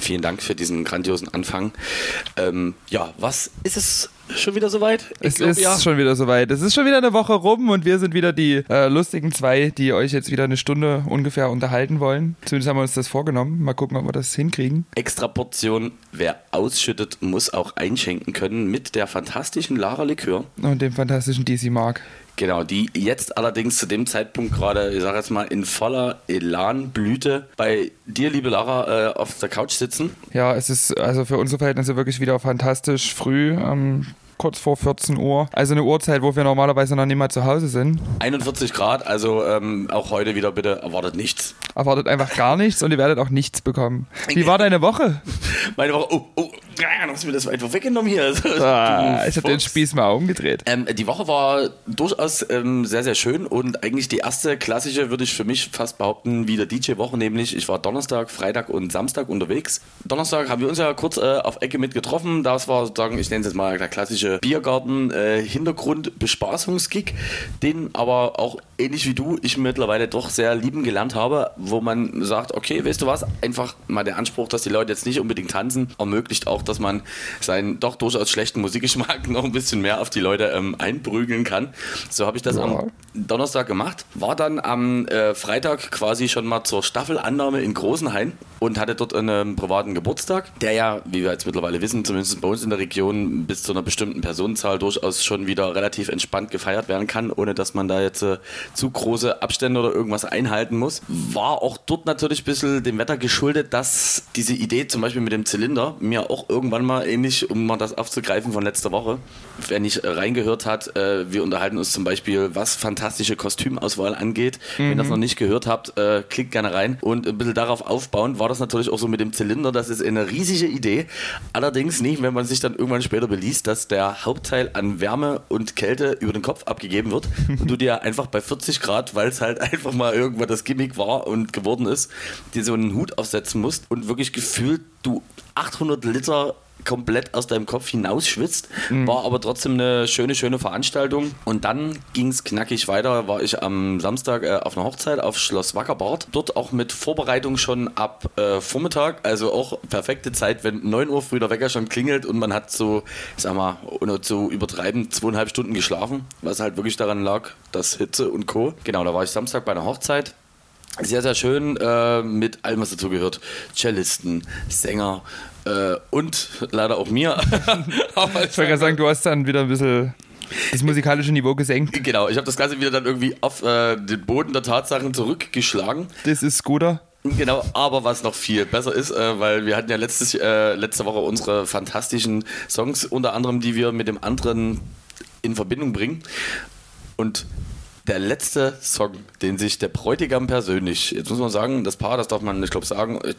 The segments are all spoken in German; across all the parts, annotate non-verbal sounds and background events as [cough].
vielen Dank für diesen grandiosen Anfang. Ähm, ja, was ist es schon wieder soweit? Ich es glaub, ist ja. schon wieder soweit. Es ist schon wieder eine Woche rum und wir sind wieder die äh, lustigen zwei, die euch jetzt wieder eine Stunde ungefähr unterhalten wollen. Zumindest haben wir uns das vorgenommen. Mal gucken, ob wir das hinkriegen. Extra Portion, wer ausschüttet, muss auch einschenken können mit der fantastischen Lara Likör. Und dem fantastischen DC Mark. Genau, die jetzt allerdings zu dem Zeitpunkt gerade, ich sage jetzt mal, in voller Elanblüte bei dir, liebe Lara, äh, auf der Couch sitzen. Ja, es ist also für unsere Verhältnisse wirklich wieder fantastisch früh. Ähm, kurz vor 14 Uhr. Also eine Uhrzeit, wo wir normalerweise noch nicht mal zu Hause sind. 41 Grad, also ähm, auch heute wieder bitte erwartet nichts. Erwartet einfach gar nichts und ihr werdet auch nichts bekommen. Wie war deine Woche? [laughs] Meine Woche, oh, oh, du hast mir das einfach weggenommen hier. Ah, [laughs] ich habe den Spieß mal umgedreht. Ähm, die Woche war durchaus ähm, sehr, sehr schön und eigentlich die erste klassische, würde ich für mich fast behaupten, wie der DJ-Woche, nämlich ich war Donnerstag, Freitag und Samstag unterwegs. Donnerstag haben wir uns ja kurz äh, auf Ecke mit getroffen. Das war sozusagen, ich nenne es jetzt mal der klassische Biergarten-Hintergrund-Bespaßungsgig, den aber auch ähnlich wie du ich mittlerweile doch sehr lieben gelernt habe, wo man sagt, okay, weißt du was, einfach mal der Anspruch, dass die Leute jetzt nicht unbedingt tanzen, ermöglicht auch, dass man seinen doch durchaus schlechten Musikgeschmack [laughs] noch ein bisschen mehr auf die Leute ähm, einprügeln kann. So habe ich das ja. am Donnerstag gemacht, war dann am äh, Freitag quasi schon mal zur Staffelannahme in Großenhain und hatte dort einen privaten Geburtstag, der ja, wie wir jetzt mittlerweile wissen, zumindest bei uns in der Region bis zu einer bestimmten bestimmten Personenzahl durchaus schon wieder relativ entspannt gefeiert werden kann, ohne dass man da jetzt äh, zu große Abstände oder irgendwas einhalten muss. War auch dort natürlich ein bisschen dem Wetter geschuldet, dass diese Idee zum Beispiel mit dem Zylinder mir auch irgendwann mal ähnlich, um mal das aufzugreifen von letzter Woche, wer nicht reingehört hat, äh, wir unterhalten uns zum Beispiel, was fantastische Kostümauswahl angeht. Mhm. Wenn ihr das noch nicht gehört habt, äh, klickt gerne rein und ein bisschen darauf aufbauen, war das natürlich auch so mit dem Zylinder, das ist eine riesige Idee. Allerdings nicht, wenn man sich dann irgendwann später beliest, dass der Hauptteil an Wärme und Kälte über den Kopf abgegeben wird und du dir einfach bei 40 Grad, weil es halt [laughs] einfach mal irgendwann das Gimmick war und geworden ist, dir so einen Hut aufsetzen musst und wirklich gefühlt du 800 Liter komplett aus deinem Kopf hinausschwitzt. Mhm. War aber trotzdem eine schöne, schöne Veranstaltung. Und dann ging es knackig weiter. War ich am Samstag äh, auf einer Hochzeit auf Schloss Wackerbart. Dort auch mit Vorbereitung schon ab äh, Vormittag. Also auch perfekte Zeit, wenn 9 Uhr früh der Wecker schon klingelt und man hat so, ich sag mal, ohne zu übertreiben, zweieinhalb Stunden geschlafen. Was halt wirklich daran lag, dass Hitze und Co. Genau, da war ich Samstag bei einer Hochzeit sehr, sehr schön äh, mit allem, was dazu gehört. Cellisten, Sänger, äh, und [laughs] leider auch mir. [laughs] Aber ich wollte sagen, du hast dann wieder ein bisschen das musikalische Niveau gesenkt. Genau, ich habe das Ganze wieder dann irgendwie auf äh, den Boden der Tatsachen zurückgeschlagen. Das ist Scooter. Genau, aber was noch viel besser ist, äh, weil wir hatten ja letztes, äh, letzte Woche unsere fantastischen Songs, unter anderem, die wir mit dem anderen in Verbindung bringen. Und der letzte Song, den sich der Bräutigam persönlich, jetzt muss man sagen, das Paar, das darf man, ich glaube, sagen, äh,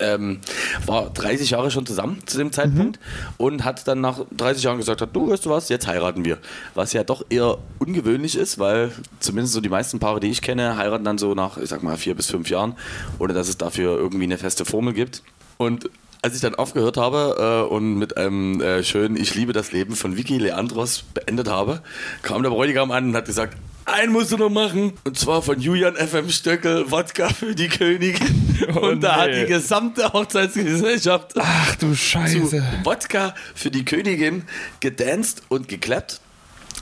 ähm, war 30 Jahre schon zusammen zu dem Zeitpunkt mhm. und hat dann nach 30 Jahren gesagt, du weißt du was, jetzt heiraten wir. Was ja doch eher ungewöhnlich ist, weil zumindest so die meisten Paare, die ich kenne, heiraten dann so nach, ich sag mal, vier bis fünf Jahren, ohne dass es dafür irgendwie eine feste Formel gibt. Und als ich dann aufgehört habe äh, und mit einem äh, schönen Ich liebe das Leben von Vicky Leandros beendet habe, kam der Bräutigam an und hat gesagt, einen musst du noch machen. Und zwar von Julian FM Stöckel, Wodka für die Königin. Oh und da hat die gesamte Hochzeitsgesellschaft Ach du Scheiße. Wodka für die Königin gedanced und geklappt.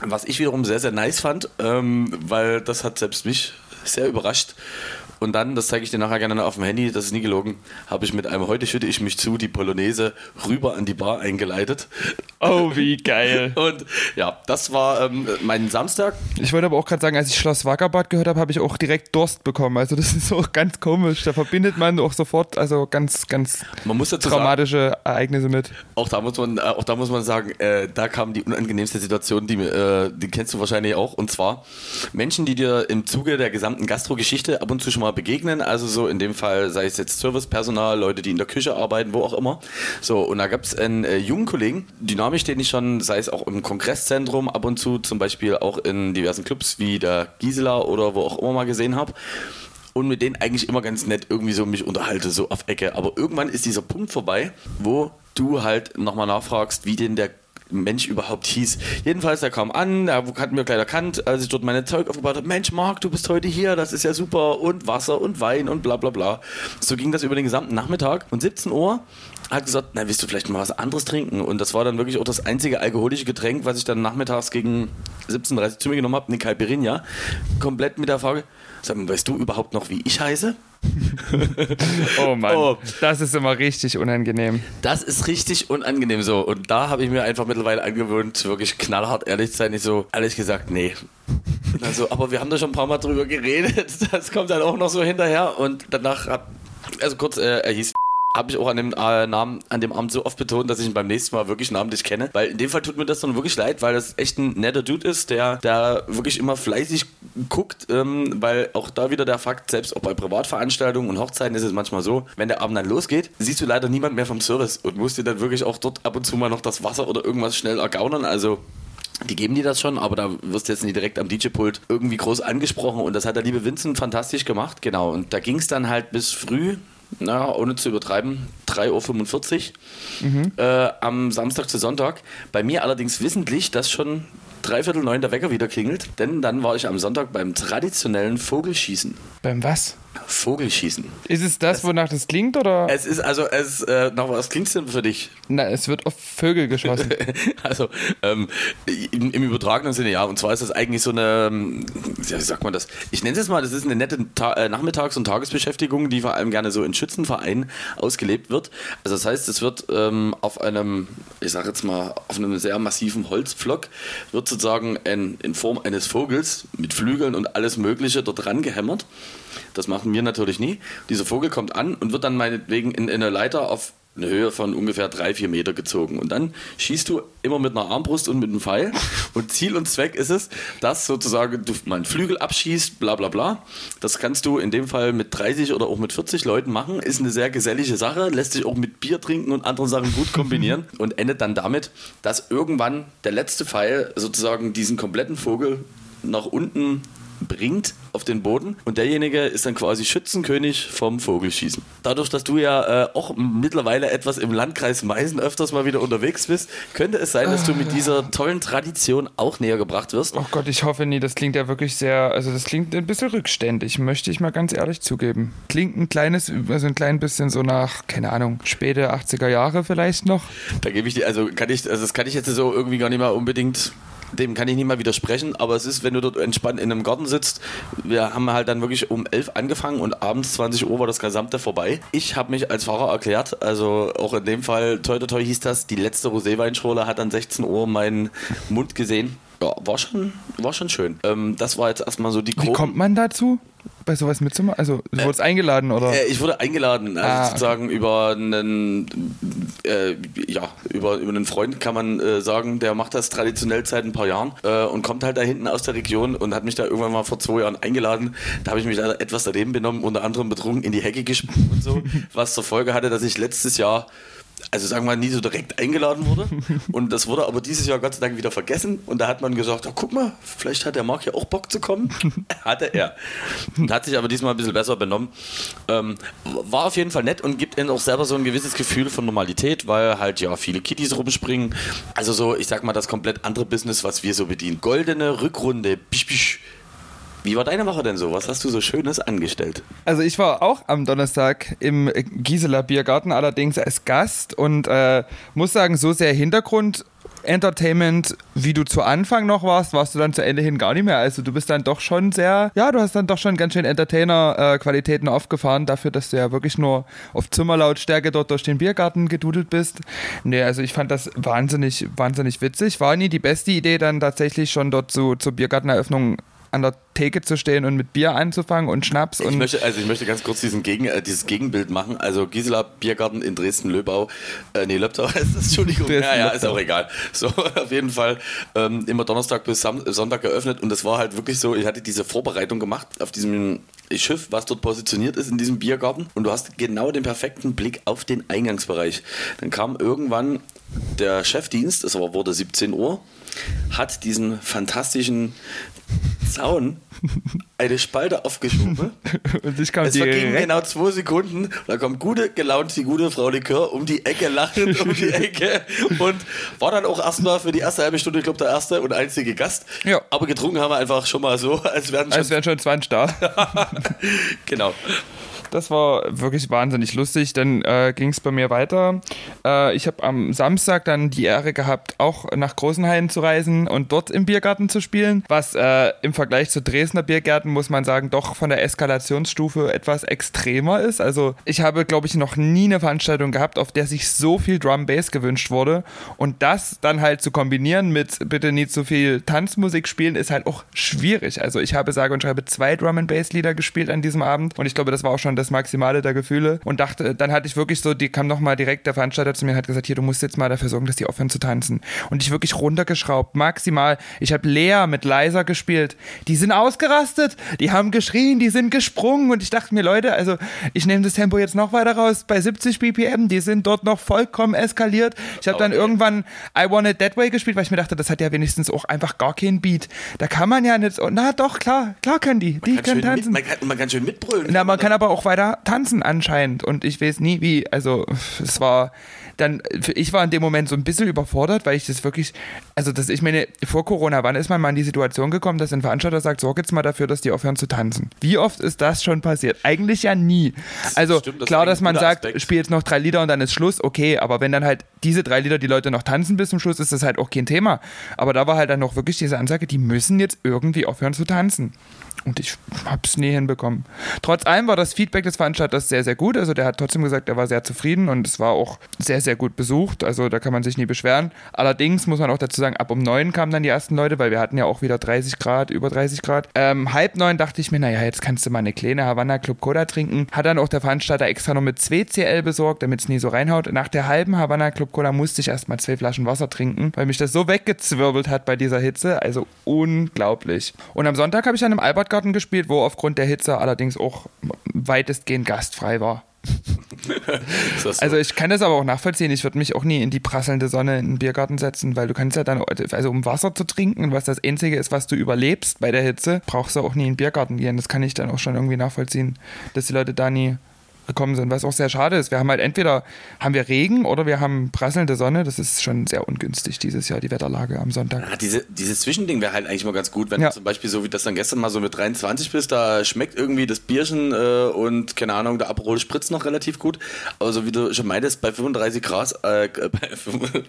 Was ich wiederum sehr, sehr nice fand, ähm, weil das hat selbst mich sehr überrascht. Und dann, das zeige ich dir nachher gerne auf dem Handy, das ist nie gelogen, habe ich mit einem Heute schütte ich mich zu, die Polonaise rüber an die Bar eingeleitet. Oh, wie geil. [laughs] Und ja, das war ähm, mein Samstag. Ich wollte aber auch gerade sagen, als ich Schloss Wackerbad gehört habe, habe ich auch direkt Durst bekommen. Also das [laughs] ist auch ganz komisch. Da verbindet man auch sofort also ganz, ganz man muss traumatische sagen, Ereignisse mit. Auch da muss man, äh, auch da muss man sagen, äh, da kam die unangenehmste Situation, die, äh, die kennst du wahrscheinlich auch. Und zwar Menschen, die dir im Zuge der gesamten Gastro-Geschichte ab und zu schon mal mal begegnen. Also so in dem Fall, sei es jetzt Servicepersonal, Leute, die in der Küche arbeiten, wo auch immer. So, und da gab es einen äh, jungen Kollegen, dynamisch, den ich schon, sei es auch im Kongresszentrum ab und zu, zum Beispiel auch in diversen Clubs wie der Gisela oder wo auch immer mal gesehen habe und mit denen eigentlich immer ganz nett irgendwie so mich unterhalte, so auf Ecke. Aber irgendwann ist dieser Punkt vorbei, wo du halt nochmal nachfragst, wie denn der Mensch überhaupt hieß. Jedenfalls, er kam an, er hat mir gleich erkannt, als ich dort meine Zeug aufgebaut habe. Mensch, Marc, du bist heute hier, das ist ja super. Und Wasser und Wein und bla bla bla. So ging das über den gesamten Nachmittag. Und 17 Uhr hat gesagt, na, willst du vielleicht mal was anderes trinken? Und das war dann wirklich auch das einzige alkoholische Getränk, was ich dann nachmittags gegen 17.30 Uhr zu mir genommen habe, eine Caipirinha. Komplett mit der Frage, sag mal, weißt du überhaupt noch, wie ich heiße? [laughs] oh Mann, oh. das ist immer richtig unangenehm. Das ist richtig unangenehm so. Und da habe ich mir einfach mittlerweile angewöhnt, wirklich knallhart ehrlich zu sein. Ich so, ehrlich gesagt, nee. Also, aber wir haben da schon ein paar Mal drüber geredet. [laughs] Das kommt dann auch noch so hinterher. Und danach hat, also kurz, äh, er hieß habe ich auch an dem äh, Namen, an dem Abend so oft betont, dass ich ihn beim nächsten Mal wirklich namentlich kenne. Weil in dem Fall tut mir das dann wirklich leid, weil das echt ein netter Dude ist, der, der wirklich immer fleißig guckt, ähm, weil auch da wieder der Fakt, selbst auch bei Privatveranstaltungen und Hochzeiten ist es manchmal so, wenn der Abend dann losgeht, siehst du leider niemand mehr vom Service und musst dir dann wirklich auch dort ab und zu mal noch das Wasser oder irgendwas schnell ergaunern. Also die geben dir das schon, aber da wirst du jetzt nicht direkt am DJ-Pult irgendwie groß angesprochen und das hat der liebe Vincent fantastisch gemacht. Genau, und da ging es dann halt bis früh, na, ohne zu übertreiben, 3.45 Uhr mhm. äh, am Samstag zu Sonntag. Bei mir allerdings wissentlich, dass schon dreiviertel neun der Wecker wieder klingelt, denn dann war ich am Sonntag beim traditionellen Vogelschießen. Beim was? Vogelschießen. Ist es das, es, wonach das klingt, oder? Es ist also, es, äh, nach was klingt es denn für dich? Na, es wird auf Vögel geschossen. [laughs] also, ähm, im, im, übertragenen Sinne, ja. Und zwar ist das eigentlich so eine, ähm, wie sagt man das? Ich nenne es mal, das ist eine nette Ta äh, Nachmittags- und Tagesbeschäftigung, die vor allem gerne so in Schützenvereinen ausgelebt wird. Also, das heißt, es wird ähm, auf einem, ich sage jetzt mal, auf einem sehr massiven Holzpflock, wird sozusagen in, in Form eines Vogels mit Flügeln und alles Mögliche dort dran gehämmert. Das machen wir natürlich nie. Dieser Vogel kommt an und wird dann meinetwegen in, in eine Leiter auf eine Höhe von ungefähr drei, vier Meter gezogen. Und dann schießt du immer mit einer Armbrust und mit einem Pfeil. [laughs] Und Ziel und Zweck ist es, dass sozusagen du mal einen Flügel abschießt, bla bla bla. Das kannst du in dem Fall mit 30 oder auch mit 40 Leuten machen. Ist eine sehr gesellige Sache, lässt sich auch mit Bier trinken und anderen Sachen gut kombinieren [laughs] und endet dann damit, dass irgendwann der letzte Pfeil sozusagen diesen kompletten Vogel nach unten bringt auf den Boden und derjenige ist dann quasi Schützenkönig vom Vogelschießen. Dadurch, dass du ja äh, auch mittlerweile etwas im Landkreis Meißen öfters mal wieder unterwegs bist, könnte es sein, dass du mit dieser tollen Tradition auch näher gebracht wirst. Oh Gott, ich hoffe nie. Das klingt ja wirklich sehr, also das klingt ein bisschen rückständig, möchte ich mal ganz ehrlich zugeben. Klingt ein kleines, also ein klein bisschen so nach, keine Ahnung, späte 80er Jahre vielleicht noch. Da gebe ich dir, also kann ich, also das kann ich jetzt so irgendwie gar nicht mal unbedingt dem kann ich nicht mal widersprechen, aber es ist, wenn du dort entspannt in einem Garten sitzt, wir haben halt dann wirklich um 11 angefangen und abends 20 Uhr war das Gesamte vorbei. Ich habe mich als Fahrer erklärt, also auch in dem Fall, toi toi toi hieß das, die letzte Roséweinschorle hat dann 16 Uhr meinen Mund gesehen. Ja, war schon, war schon schön. Ähm, das war jetzt erstmal so die Wie kommt man dazu? Bei sowas mitzumachen? Also du äh, wurdest eingeladen oder? Äh, ich wurde eingeladen, also ah, sozusagen okay. über einen äh, ja über, über einen Freund kann man äh, sagen, der macht das traditionell seit ein paar Jahren äh, und kommt halt da hinten aus der Region und hat mich da irgendwann mal vor zwei Jahren eingeladen. Da habe ich mich leider etwas daneben benommen, unter anderem betrunken in die Hecke gesprungen und so, [laughs] was zur Folge hatte, dass ich letztes Jahr also sagen wir mal, nie so direkt eingeladen wurde. [laughs] Und das wurde aber dieses Jahr Gott sei Dank wieder vergessen. Und da hat man gesagt, oh, guck mal, vielleicht hat der Marc ja auch Bock zu kommen. [laughs] [laughs] Hatte er. Hat sich aber diesmal ein bisschen besser benommen. Ähm, war auf jeden Fall nett und gibt ihnen auch selber so ein gewisses Gefühl von Normalität, weil halt ja viele Kitties rumspringen. Also so, ich sag mal, das komplett andere Business, was wir so bedienen. Goldene Rückrunde. Bisch, bisch. Wie war deine Woche denn so? Was hast du so Schönes angestellt? Also ich war auch am Donnerstag im Gisela Biergarten, allerdings als Gast und äh, muss sagen, so sehr Hintergrund Entertainment, wie du zu Anfang noch warst, warst du dann zu Ende hin gar nicht mehr. Also du bist dann doch schon sehr, ja, du hast dann doch schon ganz schön Entertainer-Qualitäten aufgefahren, dafür, dass du ja wirklich nur auf Zimmerlautstärke dort durch den Biergarten gedudelt bist. Nee, also ich fand das wahnsinnig, wahnsinnig witzig. War nie die beste Idee, dann tatsächlich schon dort zu, zur Biergarteneröffnung an der Theke zu stehen und mit Bier anzufangen und Schnaps. Ich und möchte, also ich möchte ganz kurz diesen Gegen, äh, dieses Gegenbild machen. Also Gisela Biergarten in Dresden-Löbau, äh, nee, Löbtau heißt [laughs] das, Entschuldigung. Dresden, ja, ja, ist auch egal. So, [laughs] auf jeden Fall ähm, immer Donnerstag bis Sam Sonntag geöffnet und das war halt wirklich so, ich hatte diese Vorbereitung gemacht auf diesem Schiff, was dort positioniert ist in diesem Biergarten und du hast genau den perfekten Blick auf den Eingangsbereich. Dann kam irgendwann der Chefdienst, es aber wurde 17 Uhr, hat diesen fantastischen Zaun eine Spalte aufgeschoben. [laughs] Und ich kam Es vergingen genau zwei Sekunden. Da kommt gute gelaunt die gute Frau Likör um die Ecke, lachend um die [laughs] Ecke und war dann auch erstmal für die erste halbe Stunde, ich glaube, der erste und einzige Gast. Ja. Aber getrunken haben wir einfach schon mal so, als wären schon. Als wären schon 20 da. [laughs] genau. Das war wirklich wahnsinnig lustig. Dann äh, ging es bei mir weiter. Äh, ich habe am Samstag dann die Ehre gehabt, auch nach Großenhain zu reisen und dort im Biergarten zu spielen. Was äh, im Vergleich zu Dresdner Biergärten, muss man sagen, doch von der Eskalationsstufe etwas extremer ist. Also ich habe, glaube ich, noch nie eine Veranstaltung gehabt, auf der sich so viel Drum Bass gewünscht wurde. Und das dann halt zu kombinieren mit bitte nicht so viel Tanzmusik spielen, ist halt auch schwierig. Also ich habe sage und schreibe zwei Drum Bass Lieder gespielt an diesem Abend und ich glaube, das war auch schon das Maximale der Gefühle und dachte, dann hatte ich wirklich so, die kam nochmal direkt der Veranstalter zu mir und hat gesagt, hier, du musst jetzt mal dafür sorgen, dass die aufhören zu tanzen. Und ich wirklich runtergeschraubt, maximal. Ich habe Lea mit Leiser gespielt. Die sind ausgerastet, die haben geschrien, die sind gesprungen und ich dachte mir, Leute, also ich nehme das Tempo jetzt noch weiter raus bei 70 BPM, die sind dort noch vollkommen eskaliert. Ich habe dann Okay. irgendwann I Want It That Way gespielt, weil ich mir dachte, das hat ja wenigstens auch einfach gar keinen Beat. Da kann man ja nicht so, na doch, klar, klar können die, die Kann können tanzen. Mit, man, kann, man kann schön mitbrüllen. Na, man kann aber auch weiter tanzen anscheinend und ich weiß nie wie. Also es war dann, ich war in dem Moment so ein bisschen überfordert, weil ich das wirklich, also das, ich meine, vor Corona, wann ist man mal in die Situation gekommen, dass ein Veranstalter sagt, sorg jetzt mal dafür, dass die aufhören zu tanzen? Wie oft ist das schon passiert? Eigentlich ja nie. Also stimmt, das klar, dass man sagt, Aspekt. spiel jetzt noch drei Lieder und dann ist Schluss, okay, aber wenn dann halt diese drei Lieder die Leute noch tanzen bis zum Schluss, ist das halt auch kein Thema. Aber da war halt dann noch wirklich diese Ansage, die müssen jetzt irgendwie aufhören zu tanzen. Und ich hab's nie hinbekommen. Trotz allem war das Feedback des Veranstalters sehr, sehr gut. Also der hat trotzdem gesagt, er war sehr zufrieden und es war auch sehr, sehr gut besucht. Also da kann man sich nie beschweren. Allerdings muss man auch dazu sagen, ab um neun kamen dann die ersten Leute, weil wir hatten ja auch wieder 30 Grad, über 30 Grad. Ähm, halb neun dachte ich mir, naja, jetzt kannst du mal eine kleine Havanna Club Cola trinken. Hat dann auch der Veranstalter extra noch mit 2CL besorgt, damit es nie so reinhaut. Nach der halben Havanna Club Cola musste ich erstmal zwei Flaschen Wasser trinken, weil mich das so weggezwirbelt hat bei dieser Hitze. Also unglaublich. Und am Sonntag habe ich dann im Albertgarten gespielt, wo aufgrund der Hitze allerdings auch weitestgehend gastfrei war. [laughs] So? Also ich kann das aber auch nachvollziehen. Ich würde mich auch nie in die prasselnde Sonne in den Biergarten setzen, weil du kannst ja dann, also um Wasser zu trinken, was das Einzige ist, was du überlebst bei der Hitze, brauchst du auch nie in den Biergarten gehen. Das kann ich dann auch schon irgendwie nachvollziehen, dass die Leute da nie gekommen sind, was auch sehr schade ist. Wir haben halt entweder haben wir Regen oder wir haben prasselnde Sonne. Das ist schon sehr ungünstig dieses Jahr, die Wetterlage am Sonntag. Ja, diese, dieses Zwischending wäre halt eigentlich mal ganz gut, wenn Ja. du zum Beispiel so wie das dann gestern mal so mit 23 bist, da schmeckt irgendwie das Bierchen äh, und keine Ahnung, der Aperol Spritz noch relativ gut. Aber so wie du schon meintest, bei 35 Grad, äh, [laughs] bei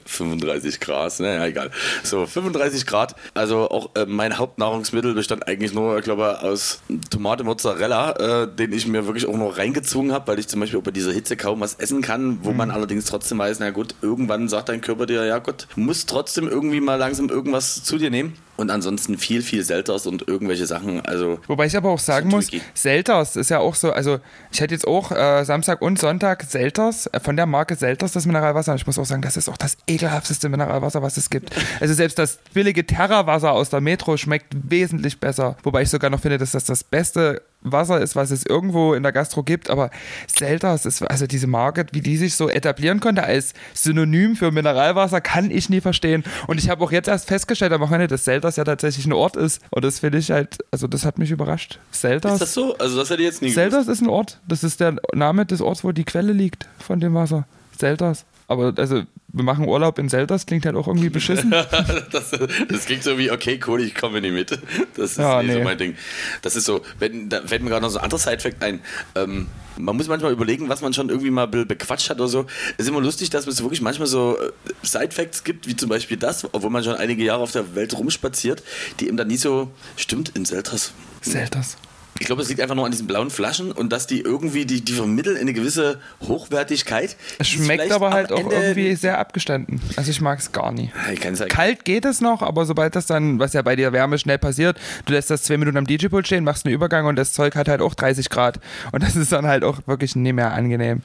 35 Grad, naja, egal. So, 35 Grad, also auch äh, mein Hauptnahrungsmittel bestand eigentlich nur, ich glaube, aus Tomate Mozzarella, äh, den ich mir wirklich auch noch reingezogen habe, weil ich zum Beispiel auch bei dieser Hitze kaum was essen kann, wo man allerdings trotzdem weiß, na gut, irgendwann sagt dein Körper dir, ja Gott, musst trotzdem irgendwie mal langsam irgendwas zu dir nehmen. Und ansonsten viel, viel Selters und irgendwelche Sachen. Also Wobei ich aber auch sagen muss. Selters ist ja auch so, also ich hätte jetzt auch äh, Samstag und Sonntag Selters, äh, von der Marke Selters das Mineralwasser. Und ich muss auch sagen, das ist auch das ekelhafteste Mineralwasser, was es gibt. Also selbst das billige Terrawasser aus der Metro schmeckt wesentlich besser. Wobei ich sogar noch finde, dass das das beste Wasser ist, was es irgendwo in der Gastro gibt. Aber Selters ist, also diese Marke, wie die sich so etablieren konnte als Synonym für Mineralwasser, kann ich nie verstehen. Und ich habe auch jetzt erst festgestellt am Wochenende, dass Selters ja tatsächlich ein Ort ist. Und das finde ich halt, also das hat mich überrascht. Selters. ist das so? Also das hätte ich jetzt nie Selters ist ein Ort. Das ist der Name des Orts, wo die Quelle liegt von dem Wasser. Selters. Aber also, wir machen Urlaub in Selters, klingt halt auch irgendwie [laughs] beschissen. das, das klingt so wie, okay, cool, ich komme nicht mit. Das ist Ja, nee, so mein Ding. Das ist so, wenn, da fällt mir gerade noch so ein anderer Side-Fact ein. Ähm, man muss manchmal überlegen, was man schon irgendwie mal be- bequatscht hat oder so. Es ist immer lustig, dass es wirklich manchmal so äh, Side-Facts gibt, wie zum Beispiel das, obwohl man schon einige Jahre auf der Welt rumspaziert, die eben dann nie so, stimmt, in Selters. Selters. Ich glaube, es liegt einfach nur an diesen blauen Flaschen und dass die irgendwie, die, die vermitteln eine gewisse Hochwertigkeit. Es schmeckt aber halt auch Ende- irgendwie sehr abgestanden. Also ich mag es gar kann sagen, Kalt geht es noch, aber sobald das dann, was ja bei der Wärme schnell passiert, du lässt das zwei Minuten am DJ-Pult stehen, machst einen Übergang und das Zeug hat halt auch 30 Grad. Und das ist dann halt auch wirklich nicht mehr angenehm.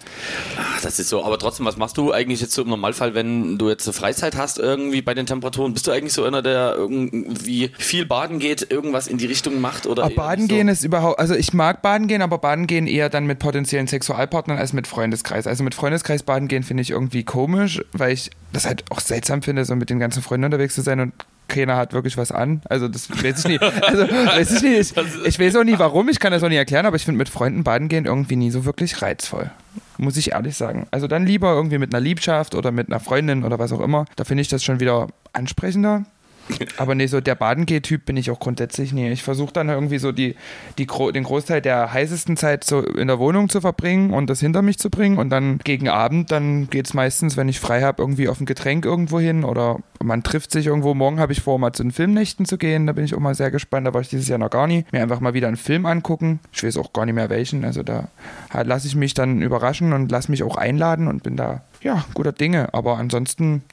das ist so. Aber trotzdem, was machst du eigentlich jetzt so im Normalfall, wenn du jetzt eine Freizeit hast irgendwie bei den Temperaturen? Bist du eigentlich so einer, der irgendwie viel baden geht, irgendwas in die Richtung macht? Oder Aber baden so? gehen ist überhaupt, also ich mag baden gehen, aber baden gehen eher dann mit potenziellen Sexualpartnern als mit Freundeskreis. Also mit Freundeskreis baden gehen finde ich irgendwie komisch, weil ich das halt auch seltsam finde, so mit den ganzen Freunden unterwegs zu sein und keiner hat wirklich was an. Also das weiß ich nicht. [laughs] Also weiß ich nicht. Ich, ich weiß auch nie warum, ich kann das auch nicht erklären, aber ich finde mit Freunden baden gehen irgendwie nie so wirklich reizvoll. Muss ich ehrlich sagen. Also dann lieber irgendwie mit einer Liebschaft oder mit einer Freundin oder was auch immer. Da finde ich das schon wieder ansprechender. Aber nee, so der Badengeh-Typ bin ich auch grundsätzlich nie. Ich versuche dann irgendwie so die, die, den Großteil der heißesten Zeit so in der Wohnung zu verbringen und das hinter mich zu bringen. Und dann gegen Abend, dann geht es meistens, wenn ich frei habe, irgendwie auf ein Getränk irgendwo hin oder man trifft sich irgendwo. Morgen habe ich vor, mal zu den Filmnächten zu gehen. Da bin ich auch mal sehr gespannt. Da war ich dieses Jahr noch gar nie. Mir einfach mal wieder einen Film angucken. Ich weiß auch gar nicht mehr welchen. Also da lasse ich mich dann überraschen und lasse mich auch einladen und bin da, ja, guter Dinge. Aber ansonsten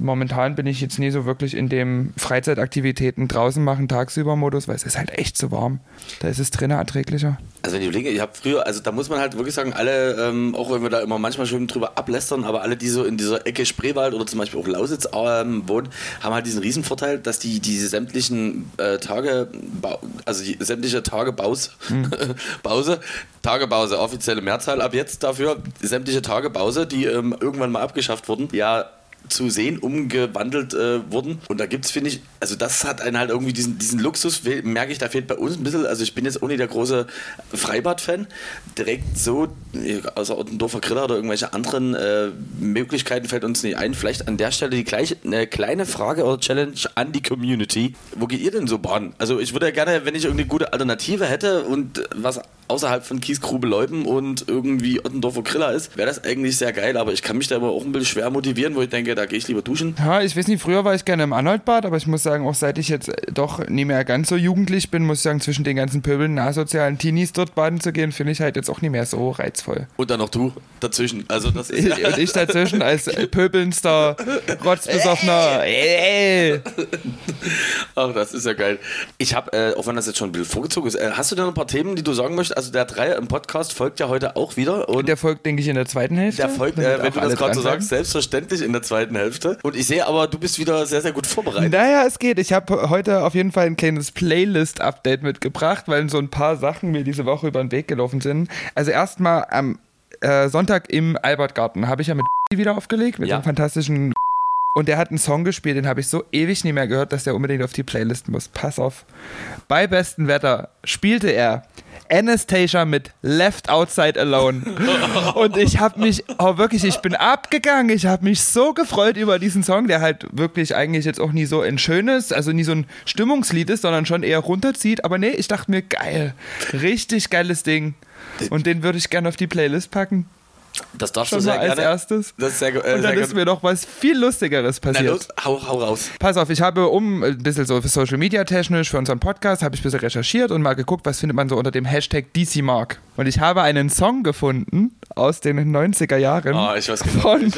momentan bin ich jetzt nie so wirklich in dem Freizeitaktivitäten draußen machen, tagsüber Modus, weil es ist halt echt zu warm. Da ist es drinnen erträglicher. Also wenn ich überlege, ich habe früher, also da muss man halt wirklich sagen, alle, ähm, auch wenn wir da immer manchmal schon drüber ablästern, aber alle, die so in dieser Ecke Spreewald oder zum Beispiel auch Lausitz ähm, wohnen, haben halt diesen Riesenvorteil, dass die diese sämtlichen äh, Tage, also die sämtliche Tagebaus, hm. [laughs] Pause, Tagebause, offizielle Mehrzahl ab jetzt dafür, sämtliche Tagebause, die ähm, irgendwann mal abgeschafft wurden, ja zu sehen umgewandelt äh, wurden. Und da gibt es, finde ich, also das hat einen halt irgendwie diesen, diesen Luxus, merke ich, da fehlt bei uns ein bisschen, also ich bin jetzt ohne der große Freibad-Fan, direkt so, außer Ottendorfer Griller oder irgendwelche anderen äh, Möglichkeiten fällt uns nicht ein. Vielleicht an der Stelle die gleiche, eine kleine Frage oder Challenge an die Community. Wo geht ihr denn so baden? Also ich würde ja gerne, wenn ich irgendeine gute Alternative hätte und was außerhalb von Kiesgrube-Leuben und irgendwie Ottendorfer Griller ist, wäre das eigentlich sehr geil, aber ich kann mich da aber auch ein bisschen schwer motivieren, wo ich denke, da gehe ich lieber duschen. Ja, ich weiß nicht, früher war ich gerne im Arnoldbad, aber ich muss sagen, auch seit ich jetzt doch nie mehr ganz so jugendlich bin, muss ich sagen, zwischen den ganzen Pöbeln, asozialen Teenies dort baden zu gehen, finde ich halt jetzt auch nicht mehr so reizvoll. Und dann noch du dazwischen. Also das ist [laughs] Und ich dazwischen als pöbelndster, rotzbesoffener. Ach, das ist ja geil. Ich habe, äh, auch wenn das jetzt schon ein bisschen vorgezogen ist, äh, hast du da noch ein paar Themen, die du sagen möchtest? Also der Dreier im Podcast folgt ja heute auch wieder. Und der folgt, denke ich, in der zweiten Hälfte. Der folgt, äh, wenn du das gerade so sagst, selbstverständlich in der zweiten Hälfte. Und ich sehe aber, du bist wieder sehr, sehr gut vorbereitet. Naja, es geht. Ich habe heute auf jeden Fall ein kleines Playlist-Update mitgebracht, weil so ein paar Sachen mir diese Woche über den Weg gelaufen sind. Also erstmal am äh, Sonntag im Albertgarten habe ich ja mit [laughs] wieder aufgelegt, mit ja. einem fantastischen und der hat einen Song gespielt, den habe ich so ewig nie mehr gehört, dass der unbedingt auf die Playlist muss. Pass auf. Bei bestem Wetter spielte er Anastasia mit Left Outside Alone. [laughs] Und ich habe mich, oh wirklich, ich bin abgegangen. Ich habe mich so gefreut über diesen Song, der halt wirklich eigentlich jetzt auch nie so ein schönes, also nie so ein Stimmungslied ist, sondern schon eher runterzieht. Aber nee, ich dachte mir, geil. Richtig geiles Ding. Und den würde ich gerne auf die Playlist packen. Das darfst Schon du sehr als gerne. erstes. Das ist sehr, äh, Und dann ist mir noch was viel Lustigeres Na passiert. los, hau, hau raus. Pass auf, ich habe um ein bisschen so für Social Media technisch für unseren Podcast habe ich ein bisschen recherchiert und mal geguckt, was findet man so unter dem Hashtag DCMark. Und ich habe einen Song gefunden aus den 90er Jahren Ah, ich weiß genau. von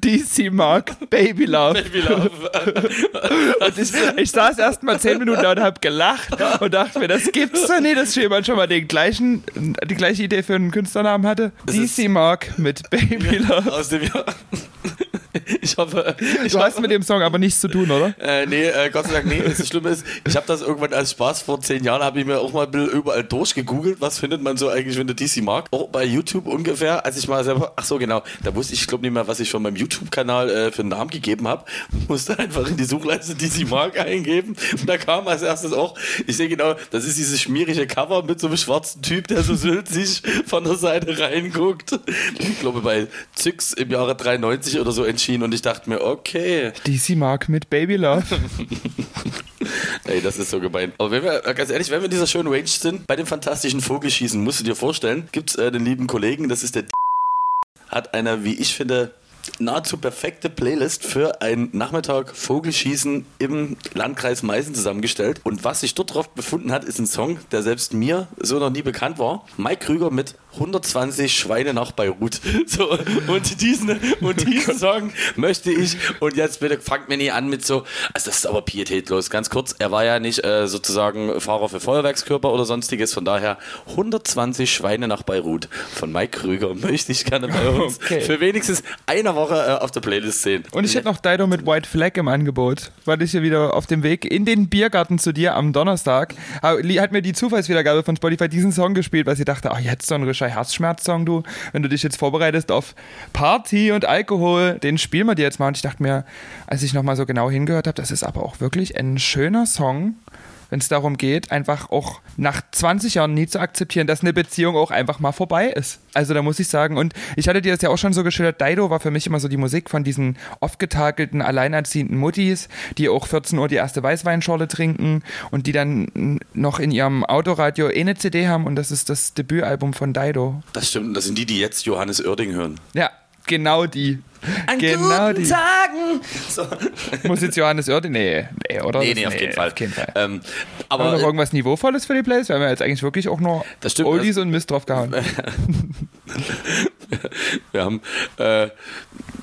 DC Mark Baby Love. Baby Love. [laughs] Und ich, ich saß erst mal 10 Minuten da und habe gelacht und dachte mir, das gibt's doch nicht, dass jemand schon mal den gleichen, die gleiche Idee für einen Künstlernamen hatte. Es DC Mark mit Baby [laughs] Love. Aus dem Jahr. Ich hoffe. Ich Du hast hoffe, mit dem Song aber nichts zu tun, oder? Äh, nee, äh, Gott sei Dank, nee. Das Schlimme ist, ich habe das irgendwann als Spaß vor zehn Jahren, habe ich mir auch mal ein bisschen überall durchgegoogelt, was findet man so eigentlich, wenn du DC mag. Auch bei YouTube ungefähr, als ich mal selber, ach so genau, da wusste ich, ich glaube nicht mehr, was ich von meinem YouTube-Kanal äh, für einen Namen gegeben habe. [laughs] Musste einfach in die Suchleiste DC mag eingeben und da kam als erstes auch, ich sehe genau, das ist dieses schmierige Cover mit so einem schwarzen Typ, der so [laughs] sülzig von der Seite reinguckt. Ich glaube bei Zyx im Jahre 93 oder so entschieden und ich dachte mir, okay, DC Mark mit Baby Love. [laughs] Ey, das ist so gemein. Aber wenn wir, ganz ehrlich, wenn wir in dieser schönen Range sind, bei dem fantastischen Vogelschießen, musst du dir vorstellen, gibt es äh, den lieben Kollegen, das ist der hat eine, wie ich finde, nahezu perfekte Playlist für einen Nachmittag Vogelschießen im Landkreis Meißen zusammengestellt. Und was sich dort drauf befunden hat, ist ein Song, der selbst mir so noch nie bekannt war. Mike Krüger mit 120 Schweine nach Beirut. [laughs] So, und diesen, und diesen Song möchte ich, und jetzt bitte fangt mir nie an mit so, also das ist aber pietätlos, ganz kurz, er war ja nicht äh, sozusagen Fahrer für Feuerwerkskörper oder sonstiges, von daher 120 Schweine nach Beirut von Mike Krüger möchte ich gerne bei uns Okay. für wenigstens eine Woche äh, auf der Playlist sehen. Und ich hätte noch Dido mit White Flag im Angebot, weil ich hier wieder auf dem Weg in den Biergarten zu dir am Donnerstag, hat mir die Zufallswiedergabe von Spotify diesen Song gespielt, weil sie dachte, ach, jetzt so ein rischer Herzschmerz-Song, du, wenn du dich jetzt vorbereitest auf Party und Alkohol, den spielen wir dir jetzt mal. Und ich dachte mir, als ich nochmal so genau hingehört habe, das ist aber auch wirklich ein schöner Song, wenn es darum geht, einfach auch nach 20 Jahren nie zu akzeptieren, dass eine Beziehung auch einfach mal vorbei ist. Also da muss ich sagen, und ich hatte dir das ja auch schon so geschildert, Dido war für mich immer so die Musik von diesen oft getakelten, alleinerziehenden Muttis, die auch 14 Uhr die erste Weißweinschorle trinken und die dann noch in ihrem Autoradio eh eine CD haben und das ist das Debütalbum von Dido. Das stimmt, das sind die, die jetzt Johannes Oerding hören. Ja, genau die. An genau guten die. Tagen. So. Muss jetzt Johannes Oerding? Nee, nee, oder? Nee, Das- nee, auf jeden Fall. Auf jeden Fall. Ähm, Haben wir aber noch irgendwas Niveauvolles für die Plays? Wir haben ja jetzt eigentlich wirklich auch nur Das stimmt, Oldies das- und Mist drauf gehauen. [laughs] wir haben, äh, ja,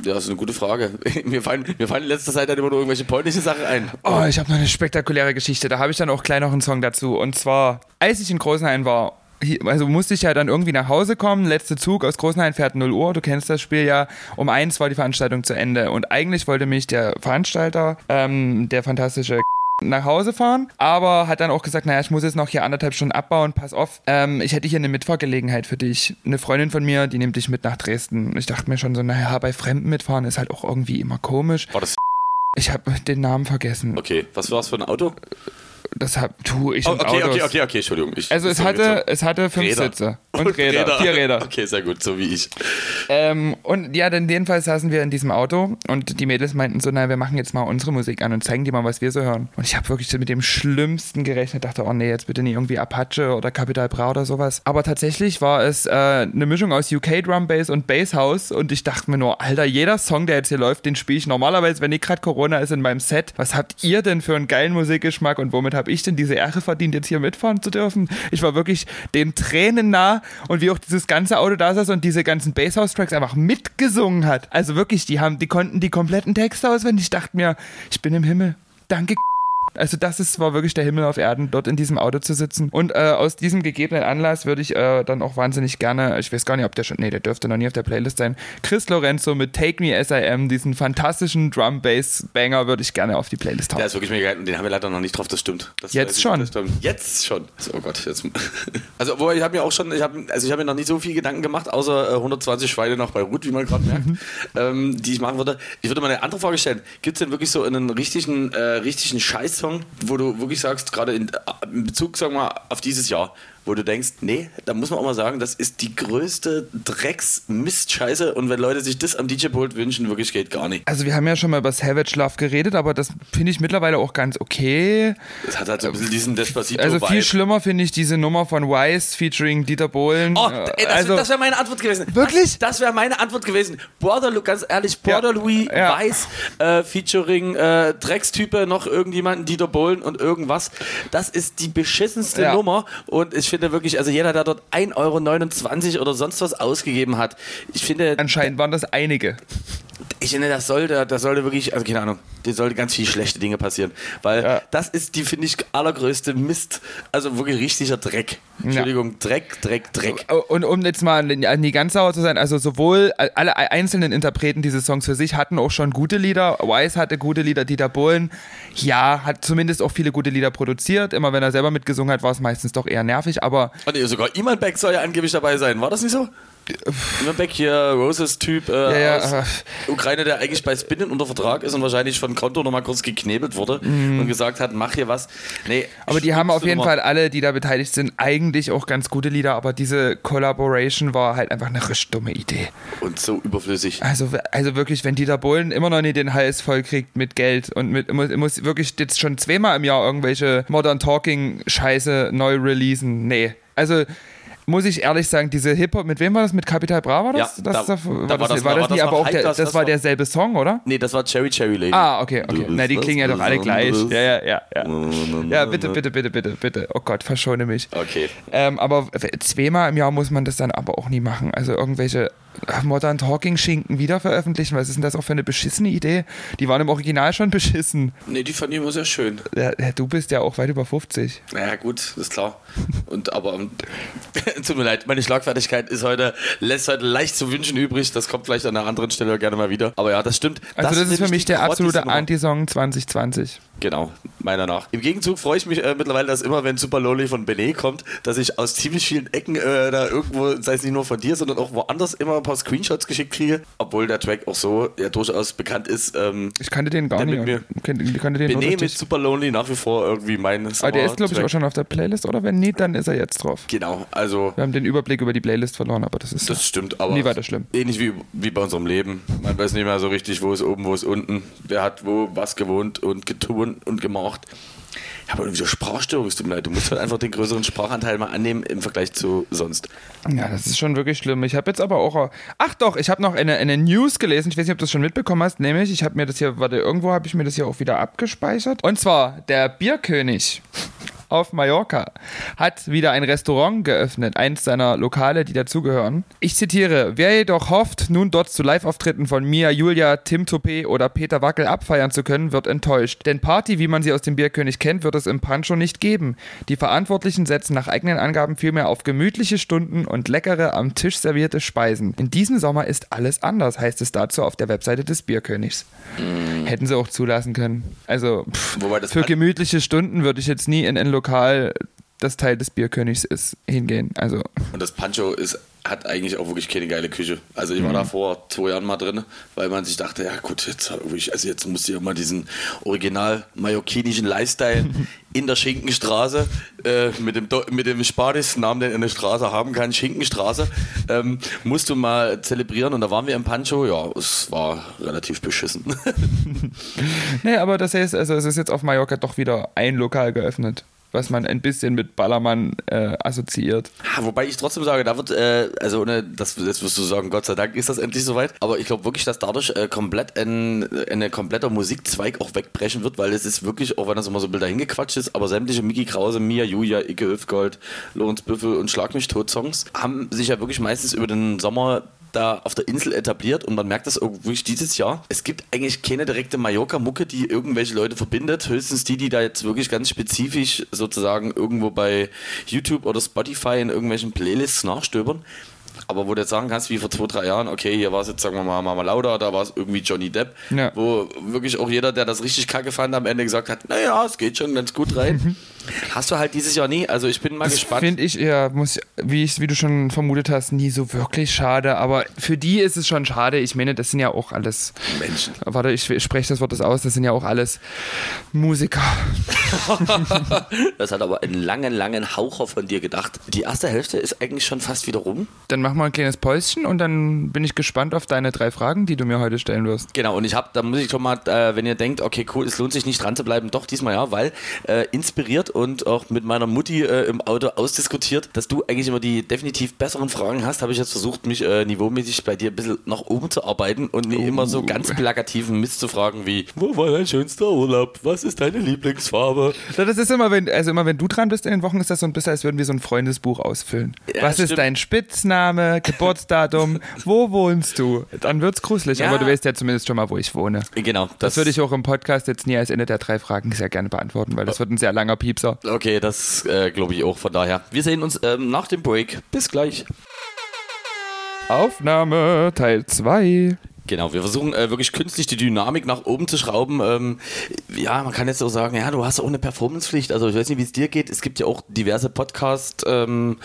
das ist eine gute Frage. [laughs] Mir fallen, mir fallen in letzter Zeit dann immer nur irgendwelche polnische Sachen ein. Oh, ich habe noch eine spektakuläre Geschichte. Da habe ich dann auch gleich noch einen Song dazu. Und zwar, als ich in Großenhain war, also musste ich ja dann irgendwie nach Hause kommen. Letzter Zug aus Großenhain fährt 0 Uhr. Du kennst das Spiel ja. Um eins war die Veranstaltung zu Ende. Und eigentlich wollte mich der Veranstalter, ähm, der fantastische [laughs] nach Hause fahren, aber hat dann auch gesagt, naja, ich muss jetzt noch hier anderthalb Stunden abbauen, pass auf, ähm, ich hätte hier eine Mitfahrgelegenheit für dich. Eine Freundin von mir, die nimmt dich mit nach Dresden. Ich dachte mir schon so, naja, bei Fremden mitfahren ist halt auch irgendwie immer komisch. War das Ich habe den Namen vergessen. okay? Was war es für ein Auto? Das hab, tu ich Oh, und okay, Autos. okay, okay, okay, Entschuldigung. Ich, Also es hatte, es hatte fünf Räder. Sitze [laughs] und, Räder, vier Räder. Okay, sehr gut, so wie ich. Ähm, und ja, dann jedenfalls saßen wir in diesem Auto und die Mädels meinten so, na, wir machen jetzt mal unsere Musik an und zeigen dir mal, was wir so hören. Und ich habe wirklich mit dem Schlimmsten gerechnet, dachte, oh nee, jetzt bitte nicht irgendwie Apache oder Capital Bra oder sowas. Aber tatsächlich war es äh, eine Mischung aus UK Drum Bass und Bass House und ich dachte mir nur, Alter, jeder Song, der jetzt hier läuft, den spiele ich normalerweise, wenn nicht gerade Corona ist in meinem Set. Was habt ihr denn für einen geilen Musikgeschmack und womit habe ich denn diese Ehre verdient, jetzt hier mitfahren zu dürfen? Ich war wirklich den Tränen nah und wie auch dieses ganze Auto da saß und diese ganzen Basshouse-Tracks einfach mitgesungen hat. Also wirklich, die haben, die konnten die kompletten Texte auswendig. Ich dachte mir, ich bin im Himmel. Danke. Also das ist, war wirklich der Himmel auf Erden, dort in diesem Auto zu sitzen. Und äh, aus diesem gegebenen Anlass würde ich äh, dann auch wahnsinnig gerne, ich weiß gar nicht, ob der schon, nee, der dürfte noch nie auf der Playlist sein, Chris Lorenzo mit Take Me As I Am, diesen fantastischen Drum-Bass-Banger würde ich gerne auf die Playlist Der hauen. ist wirklich mega geil den haben wir leider noch nicht drauf, das stimmt. Das Jetzt ich, schon. Das stimmt. Jetzt schon. So, oh Gott, jetzt. [laughs] Also, wo ich habe mir auch schon, ich habe also ich habe mir noch nicht so viel Gedanken gemacht, außer äh, 120 Schweine nach Beirut, wie man gerade merkt, Mhm. ähm, die ich machen würde. Ich würde mal eine andere Frage stellen. Gibt es denn wirklich so einen richtigen, äh, richtigen Scheiß-Song, wo du wirklich sagst, gerade in, äh, in Bezug, sagen wir auf dieses Jahr, wo du denkst, nee, da muss man auch mal sagen, das ist die größte Drecks-Mist-Scheiße und wenn Leute sich das am DJ-Pult wünschen, wirklich geht gar nicht. Also wir haben ja schon mal über Savage Love geredet, aber das finde ich mittlerweile auch ganz okay. Das hat halt so ein bisschen diesen Despacito Also viel Vibe. schlimmer finde ich diese Nummer von Wise featuring Dieter Bohlen. Oh, ey, das, also, das wäre meine Antwort gewesen. Wirklich? Das, das wäre meine Antwort gewesen. Border, ganz ehrlich, Border Louis Ja. Weiß äh, featuring äh, Dreckstype, noch irgendjemanden, Dieter Bohlen und irgendwas. Das ist die beschissenste Ja. Nummer. Und ich finde wirklich, also jeder, der dort 1,29 Euro oder sonst was ausgegeben hat, ich finde, anscheinend waren das einige. Ich finde, das sollte, das sollte wirklich, also keine Ahnung, dir sollte ganz viel schlechte Dinge passieren. Weil Ja. das ist die, finde ich, allergrößte Mist. Also wirklich richtiger Dreck. Entschuldigung, Dreck, Dreck, Dreck. Und um jetzt mal an die ganz sauer zu sein, also sowohl alle einzelnen Interpreten dieses Songs für sich hatten auch schon gute Lieder. Wise hatte gute Lieder, Dieter Bohlen, ja, hat zumindest auch viele gute Lieder produziert. Immer wenn er selber mitgesungen hat, war es meistens doch eher nervig, aber nee, sogar Iman Beck soll ja angeblich dabei sein. War das nicht so? Beck hier, Roses-Typ äh, Ja, ja, aus Ukraine, der eigentlich bei Spinnen unter Vertrag ist und wahrscheinlich von Konto nochmal kurz geknebelt wurde und gesagt hat, mach hier was. Nee, Mhm. aber die haben auf jeden. Fall alle, die da beteiligt sind, eigentlich auch ganz gute Lieder, aber diese Collaboration war halt einfach eine richtig dumme Idee. Und so überflüssig. Also, also wirklich, wenn Dieter Bohlen immer noch nicht den Hals voll kriegt mit Geld und mit, muss, muss wirklich jetzt schon zweimal im Jahr irgendwelche Modern Talking Scheiße neu releasen. Nee. Also muss ich ehrlich sagen, diese Hip-Hop, mit wem war das? Mit Capital Bra war das? Ja, das, da- das, da war war das, das- war da das war aber auch der, das, war war- derselbe Song, oder? Nee, das war Cherry Cherry Lady. Ah, okay, okay. Na, die klingen ja doch alle gleich. Ja, ja, ja, ja. Ja, bitte, bitte, bitte, bitte, bitte. Oh Gott, verschone mich. Okay. Ähm, aber zweimal im Jahr muss man das dann aber auch nie machen. Also irgendwelche Modern Talking Schinken wieder veröffentlichen. Was ist denn das auch für eine beschissene Idee? Die waren im Original schon beschissen. Nee, die fand ich immer sehr schön. Ja, du bist ja auch weit über 50. Naja, gut, ist klar. Und aber [laughs] tut mir leid, meine Schlagfertigkeit ist heute, lässt heute leicht zu wünschen übrig. Das kommt vielleicht an einer anderen Stelle gerne mal wieder. Aber ja, das stimmt. Also das, ist nämlich für mich der absolute. Anti-Song 2020. Genau, meiner nach. Im Gegenzug freue ich mich äh, mittlerweile, dass immer, wenn Super Loli von Benet kommt, dass ich aus ziemlich vielen Ecken äh, da irgendwo, sei es nicht nur von dir, sondern auch woanders immer ein paar Screenshots geschickt kriege. Obwohl der Track auch so ja durchaus bekannt ist. Ähm, Ich kannte den gar nicht. mir. Ich kannte, kannte den durch mit. Super Lonely nach wie vor irgendwie mein Aber der ist, glaube ich, auch schon auf der Playlist, oder? Wenn nicht, dann ist er jetzt drauf. Genau, also Wir haben den Überblick über die Playlist verloren, aber das ist das stimmt, aber nie weiter schlimm. ähnlich wie, wie bei unserem Leben. Man weiß nicht mehr so richtig, wo ist oben, wo ist unten, wer hat wo was gewohnt und getun und gemacht. Ich habe irgendwie so Sprachstörung, es tut mir leid. Du musst halt einfach den größeren Sprachanteil mal annehmen im Vergleich zu sonst. Ja, das ist schon wirklich schlimm. Ich habe jetzt aber auch. Ach doch, ich habe noch eine, eine News gelesen. Ich weiß nicht, ob du das schon mitbekommen hast. Nämlich, ich habe mir das hier, warte, irgendwo habe ich mir das hier auch wieder abgespeichert. Und zwar, der Bierkönig auf Mallorca hat wieder ein Restaurant geöffnet, eins seiner Lokale, die dazugehören. Ich zitiere: Wer jedoch hofft, nun dort zu Live-Auftritten von Mia, Julia, Tim Toupé oder Peter Wackel abfeiern zu können, wird enttäuscht. Denn Party, wie man sie aus dem Bierkönig kennt, wird es im Pancho nicht geben. Die Verantwortlichen setzen nach eigenen Angaben vielmehr auf gemütliche Stunden und leckere am Tisch servierte Speisen. In diesem Sommer ist alles anders, heißt es dazu auf der Webseite des Bierkönigs. Hätten sie auch zulassen können. Also pff, für gemütliche Stunden würde ich jetzt nie in ein Lokal, das Teil des Bierkönigs ist, hingehen. Also Und das Pancho ist, hat eigentlich auch wirklich keine geile Küche. Also ich war da vor zwei Jahren mal drin, weil man sich dachte, ja gut, jetzt, also jetzt musst du ja mal diesen original mallorquinischen Lifestyle [laughs] in der Schinkenstraße äh, mit dem, Do- mit dem spartigsten Namen, den eine Straße haben kann, Schinkenstraße, ähm, musst du mal zelebrieren. Und da waren wir im Pancho, ja, es war relativ beschissen. [laughs] Nee, aber das heißt, also es ist jetzt auf Mallorca doch wieder ein Lokal geöffnet, was man ein bisschen mit Ballermann äh, assoziiert. Ja, wobei ich trotzdem sage, da wird, äh, also ohne, das, jetzt wirst du sagen, Gott sei Dank ist das endlich soweit, aber ich glaube wirklich, dass dadurch äh, komplett ein, ein kompletter Musikzweig auch wegbrechen wird, weil es ist wirklich, auch wenn das immer so Bilder hingequatscht ist, aber sämtliche Mickey Krause, Mia, Julia, Icke Hüftgold, Lorenz Büffel und Schlag mich tot Songs haben sich ja wirklich meistens über den Sommer da auf der Insel etabliert und man merkt das auch wirklich dieses Jahr. Es gibt eigentlich keine direkte Mallorca-Mucke, die irgendwelche Leute verbindet. Höchstens die, die da jetzt wirklich ganz spezifisch sozusagen irgendwo bei YouTube oder Spotify in irgendwelchen Playlists nachstöbern. Aber wo du jetzt sagen kannst, wie vor zwei, drei Jahren, okay, hier war es jetzt, sagen wir mal, Mama Lauda, da war es irgendwie Johnny Depp, Ja. wo wirklich auch jeder, der das richtig kacke fand, am Ende gesagt hat, naja, es geht schon ganz gut rein. [laughs] Hast du halt dieses Jahr nie, also ich bin mal Das gespannt. finde ich eher, muss, wie, ich, wie du schon vermutet hast, nie so wirklich schade. Aber für die ist es schon schade. Ich meine, das sind ja auch alles. Menschen. Warte, ich spreche das Wort das aus. Das sind ja auch alles Musiker. [laughs] Das hat aber einen langen, langen Haucher von dir gedacht. Die erste Hälfte ist eigentlich schon fast wieder rum. Dann machen wir ein kleines Päuschen und dann bin ich gespannt auf deine drei Fragen, die du mir heute stellen wirst. Genau, und ich habe, da muss ich schon mal, äh, wenn ihr denkt, okay, cool, es lohnt sich nicht dran zu bleiben, doch diesmal ja, weil äh, inspiriert und auch mit meiner Mutti äh, im Auto ausdiskutiert, dass du eigentlich immer die definitiv besseren Fragen hast, habe ich jetzt versucht, mich äh, niveaumäßig bei dir ein bisschen nach oben zu arbeiten und nicht immer so ganz plakativen Mist zu fragen wie, wo war dein schönster Urlaub? Was ist deine Lieblingsfarbe? Das ist immer, wenn, also immer, wenn du dran bist in den Wochen, ist das so ein bisschen, als würden wir so ein Freundesbuch ausfüllen. Ja, Was ist stimmt. dein Spitzname, [laughs] Geburtsdatum, wo wohnst du? Dann wird's gruselig, Ja. aber du weißt ja zumindest schon mal, wo ich wohne. Genau, Das würde ich auch im Podcast jetzt nie als Ende der drei Fragen sehr gerne beantworten, weil das wird ein sehr langer Piepser. Okay, das äh, glaube ich auch. Von daher, wir sehen uns ähm, nach dem Break. Bis gleich. Aufnahme Teil 2. Genau, wir versuchen äh, wirklich künstlich die Dynamik nach oben zu schrauben. Ähm, ja, man kann jetzt auch sagen, ja, du hast auch eine Performancepflicht. Also ich weiß nicht, wie es dir geht. Es gibt ja auch diverse Podcast. Ähm,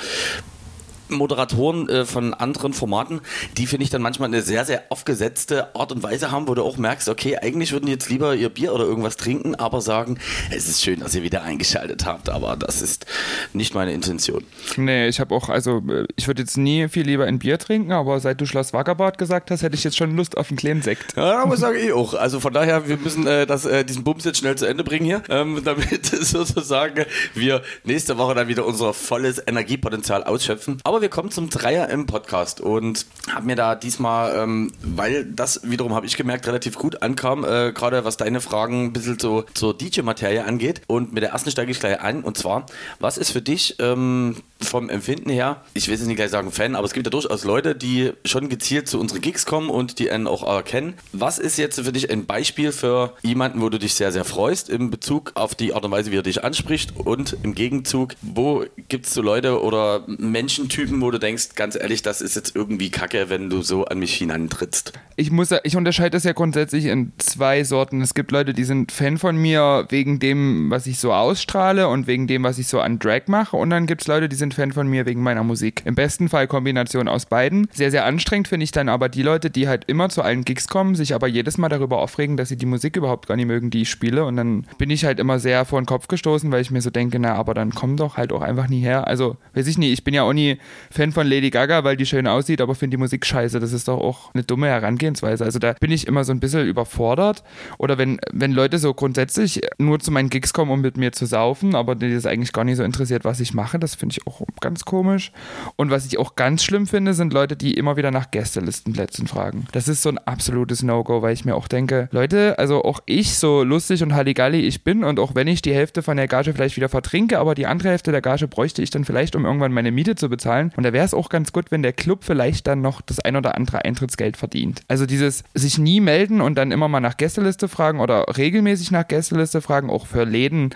Moderatoren äh, von anderen Formaten, die finde ich dann manchmal eine sehr, sehr aufgesetzte Art und Weise haben, wo du auch merkst, okay, eigentlich würden jetzt lieber ihr Bier oder irgendwas trinken, aber sagen, es ist schön, dass ihr wieder eingeschaltet habt, aber das ist nicht meine Intention. Nee, ich habe auch, also äh, ich würde jetzt nie viel lieber ein Bier trinken, aber seit du Schloss Wackerbad gesagt hast, hätte ich jetzt schon Lust auf einen kleinen Sekt. Ja, aber sage ich auch. Also von daher, wir müssen äh, das, äh, diesen Bums jetzt schnell zu Ende bringen hier, ähm, [laughs] damit [laughs] sozusagen wir nächste Woche dann wieder unser volles Energiepotenzial ausschöpfen. Aber Aber wir kommen zum Dreier im Podcast und habe mir da diesmal, ähm, weil das wiederum habe ich gemerkt, relativ gut ankam, äh, gerade was deine Fragen ein bisschen so zur DJ-Materie angeht. Und mit der ersten steige ich gleich an. Und zwar, was ist für dich ähm, vom Empfinden her, ich will jetzt nicht gleich sagen Fan, aber es gibt ja durchaus Leute, die schon gezielt zu unseren Gigs kommen und die einen auch erkennen. Was ist jetzt für dich ein Beispiel für jemanden, wo du dich sehr, sehr freust in Bezug auf die Art und Weise, wie er dich anspricht und im Gegenzug, wo gibt es so Leute oder Menschentypen, wo du denkst, ganz ehrlich, das ist jetzt irgendwie kacke, wenn du so an mich hinantrittst? Ich muss, ich unterscheide das ja grundsätzlich in zwei Sorten. Es gibt Leute, die sind Fan von mir wegen dem, was ich so ausstrahle und wegen dem, was ich so an Drag mache und dann gibt es Leute, die sind Fan von mir wegen meiner Musik. Im besten Fall Kombination aus beiden. Sehr, sehr anstrengend finde ich dann aber die Leute, die halt immer zu allen Gigs kommen, sich aber jedes Mal darüber aufregen, dass sie die Musik überhaupt gar nicht mögen, die ich spiele und dann bin ich halt immer sehr vor den Kopf gestoßen, weil ich mir so denke, na, aber dann komm doch halt auch einfach nie her. Also, weiß ich nicht, ich bin ja auch nie Fan von Lady Gaga, weil die schön aussieht, aber finde die Musik scheiße. Das ist doch auch eine dumme Herangehensweise. Also da bin ich immer so ein bisschen überfordert. Oder wenn, wenn Leute so grundsätzlich nur zu meinen Gigs kommen, um mit mir zu saufen, aber die das eigentlich gar nicht so interessiert, was ich mache, das finde ich auch ganz komisch. Und was ich auch ganz schlimm finde, sind Leute, die immer wieder nach Gästelistenplätzen fragen. Das ist so ein absolutes No-Go, weil ich mir auch denke, Leute, also auch ich, so lustig und Halligalli ich bin und auch wenn ich die Hälfte von der Gage vielleicht wieder vertrinke, aber die andere Hälfte der Gage bräuchte ich dann vielleicht, um irgendwann meine Miete zu bezahlen. Und da wäre es auch ganz gut, wenn der Club vielleicht dann noch das ein oder andere Eintrittsgeld verdient. Also dieses sich nie melden und dann immer mal nach Gästeliste fragen oder regelmäßig nach Gästeliste fragen, auch für Läden,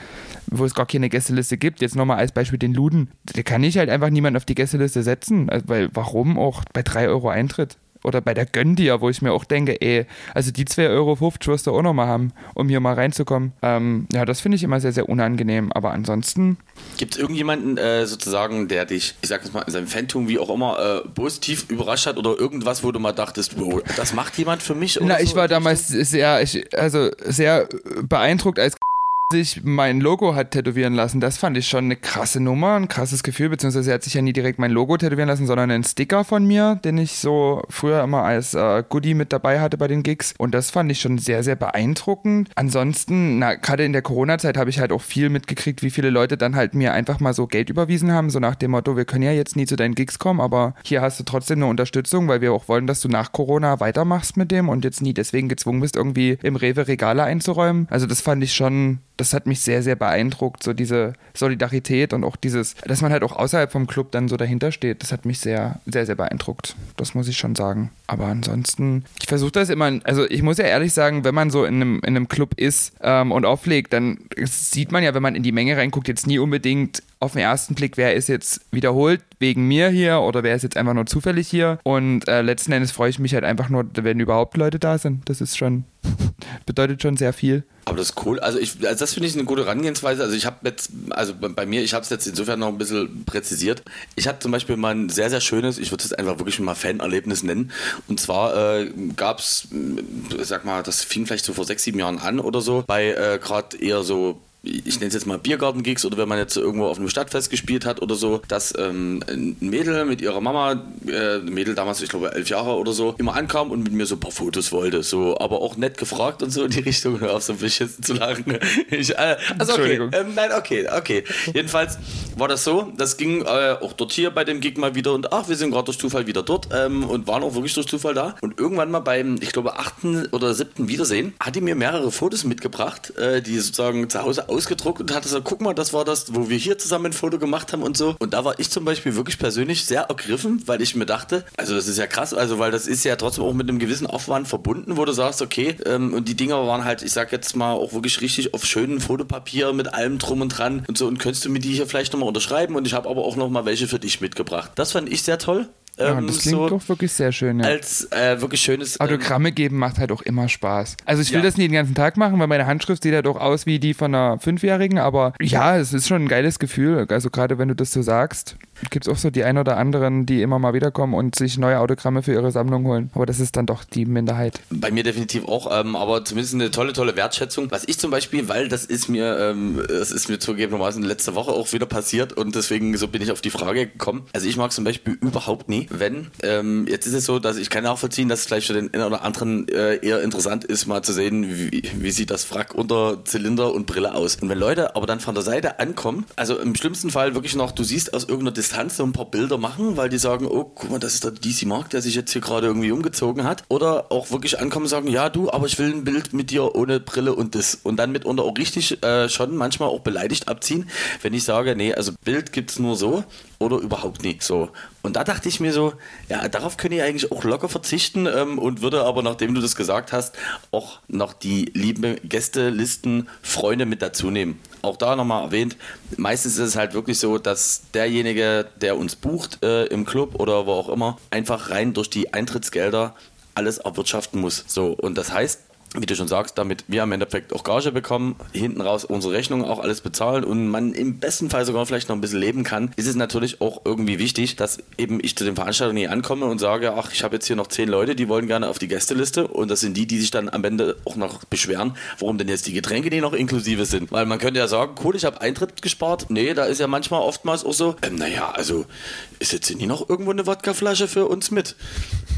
wo es gar keine Gästeliste gibt. Jetzt nochmal als Beispiel den Luden. Da kann ich halt einfach niemand auf die Gästeliste setzen, also, weil warum auch bei 3 Euro Eintritt? Oder bei der Gönn dir, wo ich mir auch denke, ey, also die 2,50 Euro wirst du auch nochmal haben, um hier mal reinzukommen. Ähm, ja, das finde ich immer sehr, sehr unangenehm. Aber ansonsten. Gibt es irgendjemanden äh, sozusagen, der dich, ich sag jetzt mal, in seinem Phantom, wie auch immer, äh, positiv überrascht hat oder irgendwas, wo du mal dachtest, wow, das macht jemand für mich? Na, so? ich war damals sehr, ich, also sehr beeindruckt, als sich mein Logo hat tätowieren lassen. Das fand ich schon eine krasse Nummer, ein krasses Gefühl, beziehungsweise er hat sich ja nie direkt mein Logo tätowieren lassen, sondern einen Sticker von mir, den ich so früher immer als äh, Goodie mit dabei hatte bei den Gigs. Und das fand ich schon sehr, sehr beeindruckend. Ansonsten, gerade in der Corona-Zeit habe ich halt auch viel mitgekriegt, wie viele Leute dann halt mir einfach mal so Geld überwiesen haben, so nach dem Motto, wir können ja jetzt nie zu deinen Gigs kommen, aber hier hast du trotzdem eine Unterstützung, weil wir auch wollen, dass du nach Corona weitermachst mit dem und jetzt nie deswegen gezwungen bist, irgendwie im Rewe Regale einzuräumen. Also das fand ich schon das hat mich sehr, sehr beeindruckt, so diese Solidarität und auch dieses, dass man halt auch außerhalb vom Club dann so dahinter steht. Das hat mich sehr, sehr, sehr beeindruckt. Das muss ich schon sagen. Aber ansonsten, ich versuche das immer, also ich muss ja ehrlich sagen, wenn man so in einem, in einem Club ist ähm, und auflegt, dann sieht man ja, wenn man in die Menge reinguckt, jetzt nie unbedingt auf den ersten Blick, wer ist jetzt wiederholt wegen mir hier oder wer ist jetzt einfach nur zufällig hier. Und äh, letzten Endes freue ich mich halt einfach nur, wenn überhaupt Leute da sind. Das ist schon, [laughs] bedeutet schon sehr viel. Aber das ist cool. Also, ich, also das finde ich eine gute Herangehensweise. Also ich habe jetzt, also bei mir, ich habe es jetzt insofern noch ein bisschen präzisiert. Ich hatte zum Beispiel mal ein sehr, sehr schönes, ich würde es einfach wirklich mal Fanerlebnis nennen. Und zwar äh, gab es, sag mal, das fing vielleicht so vor sechs, sieben Jahren an oder so, bei äh, gerade eher so ich nenne es jetzt mal Biergarten-Gigs oder wenn man jetzt irgendwo auf einem Stadtfest gespielt hat oder so, dass ähm, ein Mädel mit ihrer Mama, äh, ein Mädel damals, ich glaube elf Jahre oder so, immer ankam und mit mir so ein paar Fotos wollte, so, aber auch nett gefragt und so in die Richtung, hör auf so ein bisschen zu lachen. [laughs] Ich, äh, also okay, ähm, nein, okay, okay. Jedenfalls war das so, das ging äh, auch dort hier bei dem Gig mal wieder und ach, wir sind gerade durch Zufall wieder dort ähm, und waren auch wirklich durch Zufall da und irgendwann mal beim, ich glaube, achten oder siebten Wiedersehen, hat die mir mehrere Fotos mitgebracht, äh, die sozusagen zu Hause ausgedruckt und hatte so, guck mal, das war das, wo wir hier zusammen ein Foto gemacht haben und so. Und da war ich zum Beispiel wirklich persönlich sehr ergriffen, weil ich mir dachte, also das ist ja krass, also weil das ist ja trotzdem auch mit einem gewissen Aufwand verbunden, wo du sagst, okay, ähm, und die Dinger waren halt, ich sag jetzt mal, auch wirklich richtig auf schönem Fotopapier mit allem drum und dran und so. Und könntest du mir die hier vielleicht nochmal unterschreiben? Und ich habe aber auch nochmal welche für dich mitgebracht. Das fand ich sehr toll. Ja, ähm, das klingt so doch wirklich sehr schön. Ja. Als äh, wirklich schönes. Ähm, Autogramme geben macht halt auch immer Spaß. Also ich will ja. das nie den ganzen Tag machen, weil meine Handschrift sieht ja doch aus wie die von einer Fünfjährigen, aber ja, es ist schon ein geiles Gefühl. Also gerade wenn du das so sagst, gibt es auch so die ein oder anderen, die immer mal wiederkommen und sich neue Autogramme für ihre Sammlung holen. Aber das ist dann doch die Minderheit. Bei mir definitiv auch, ähm, aber zumindest eine tolle, tolle Wertschätzung. Was ich zum Beispiel, weil das ist mir, ähm, das ist mir zugegebenermaßen letzte Woche auch wieder passiert und deswegen so bin ich auf die Frage gekommen. Also ich mag zum Beispiel überhaupt nie, wenn ähm, jetzt ist es so, dass ich kann nachvollziehen, dass es vielleicht für den einen oder anderen äh, eher interessant ist, mal zu sehen, wie, wie sieht das Frack unter Zylinder und Brille aus. Und wenn Leute aber dann von der Seite ankommen, also im schlimmsten Fall wirklich noch, du siehst aus irgendeiner Distanz so ein paar Bilder machen, weil die sagen, oh, guck mal, das ist der DC Mark, der sich jetzt hier gerade irgendwie umgezogen hat. Oder auch wirklich ankommen und sagen, ja du, aber ich will ein Bild mit dir ohne Brille und das. Und dann mitunter auch richtig äh, schon manchmal auch beleidigt abziehen, wenn ich sage, nee, also Bild gibt es nur so oder überhaupt nicht so. Und da dachte ich mir so, ja, darauf könnte ich eigentlich auch locker verzichten ähm, und würde aber, nachdem du das gesagt hast, auch noch die lieben Gästelisten Freunde mit dazu nehmen. Auch da nochmal erwähnt, meistens ist es halt wirklich so, dass derjenige, der uns bucht äh, im Club oder wo auch immer, einfach rein durch die Eintrittsgelder alles erwirtschaften muss. So, und das heißt, wie du schon sagst, damit wir im Endeffekt auch Gage bekommen, hinten raus unsere Rechnung auch alles bezahlen und man im besten Fall sogar vielleicht noch ein bisschen leben kann, ist es natürlich auch irgendwie wichtig, dass eben ich zu den Veranstaltungen hier ankomme und sage, ach, ich habe jetzt hier noch zehn Leute, die wollen gerne auf die Gästeliste und das sind die, die sich dann am Ende auch noch beschweren, warum denn jetzt die Getränke nicht noch inklusive sind. Weil man könnte ja sagen, cool, ich habe Eintritt gespart. Nee, da ist ja manchmal oftmals auch so, ähm, naja, also ist jetzt hier noch irgendwo eine Wodkaflasche für uns mit?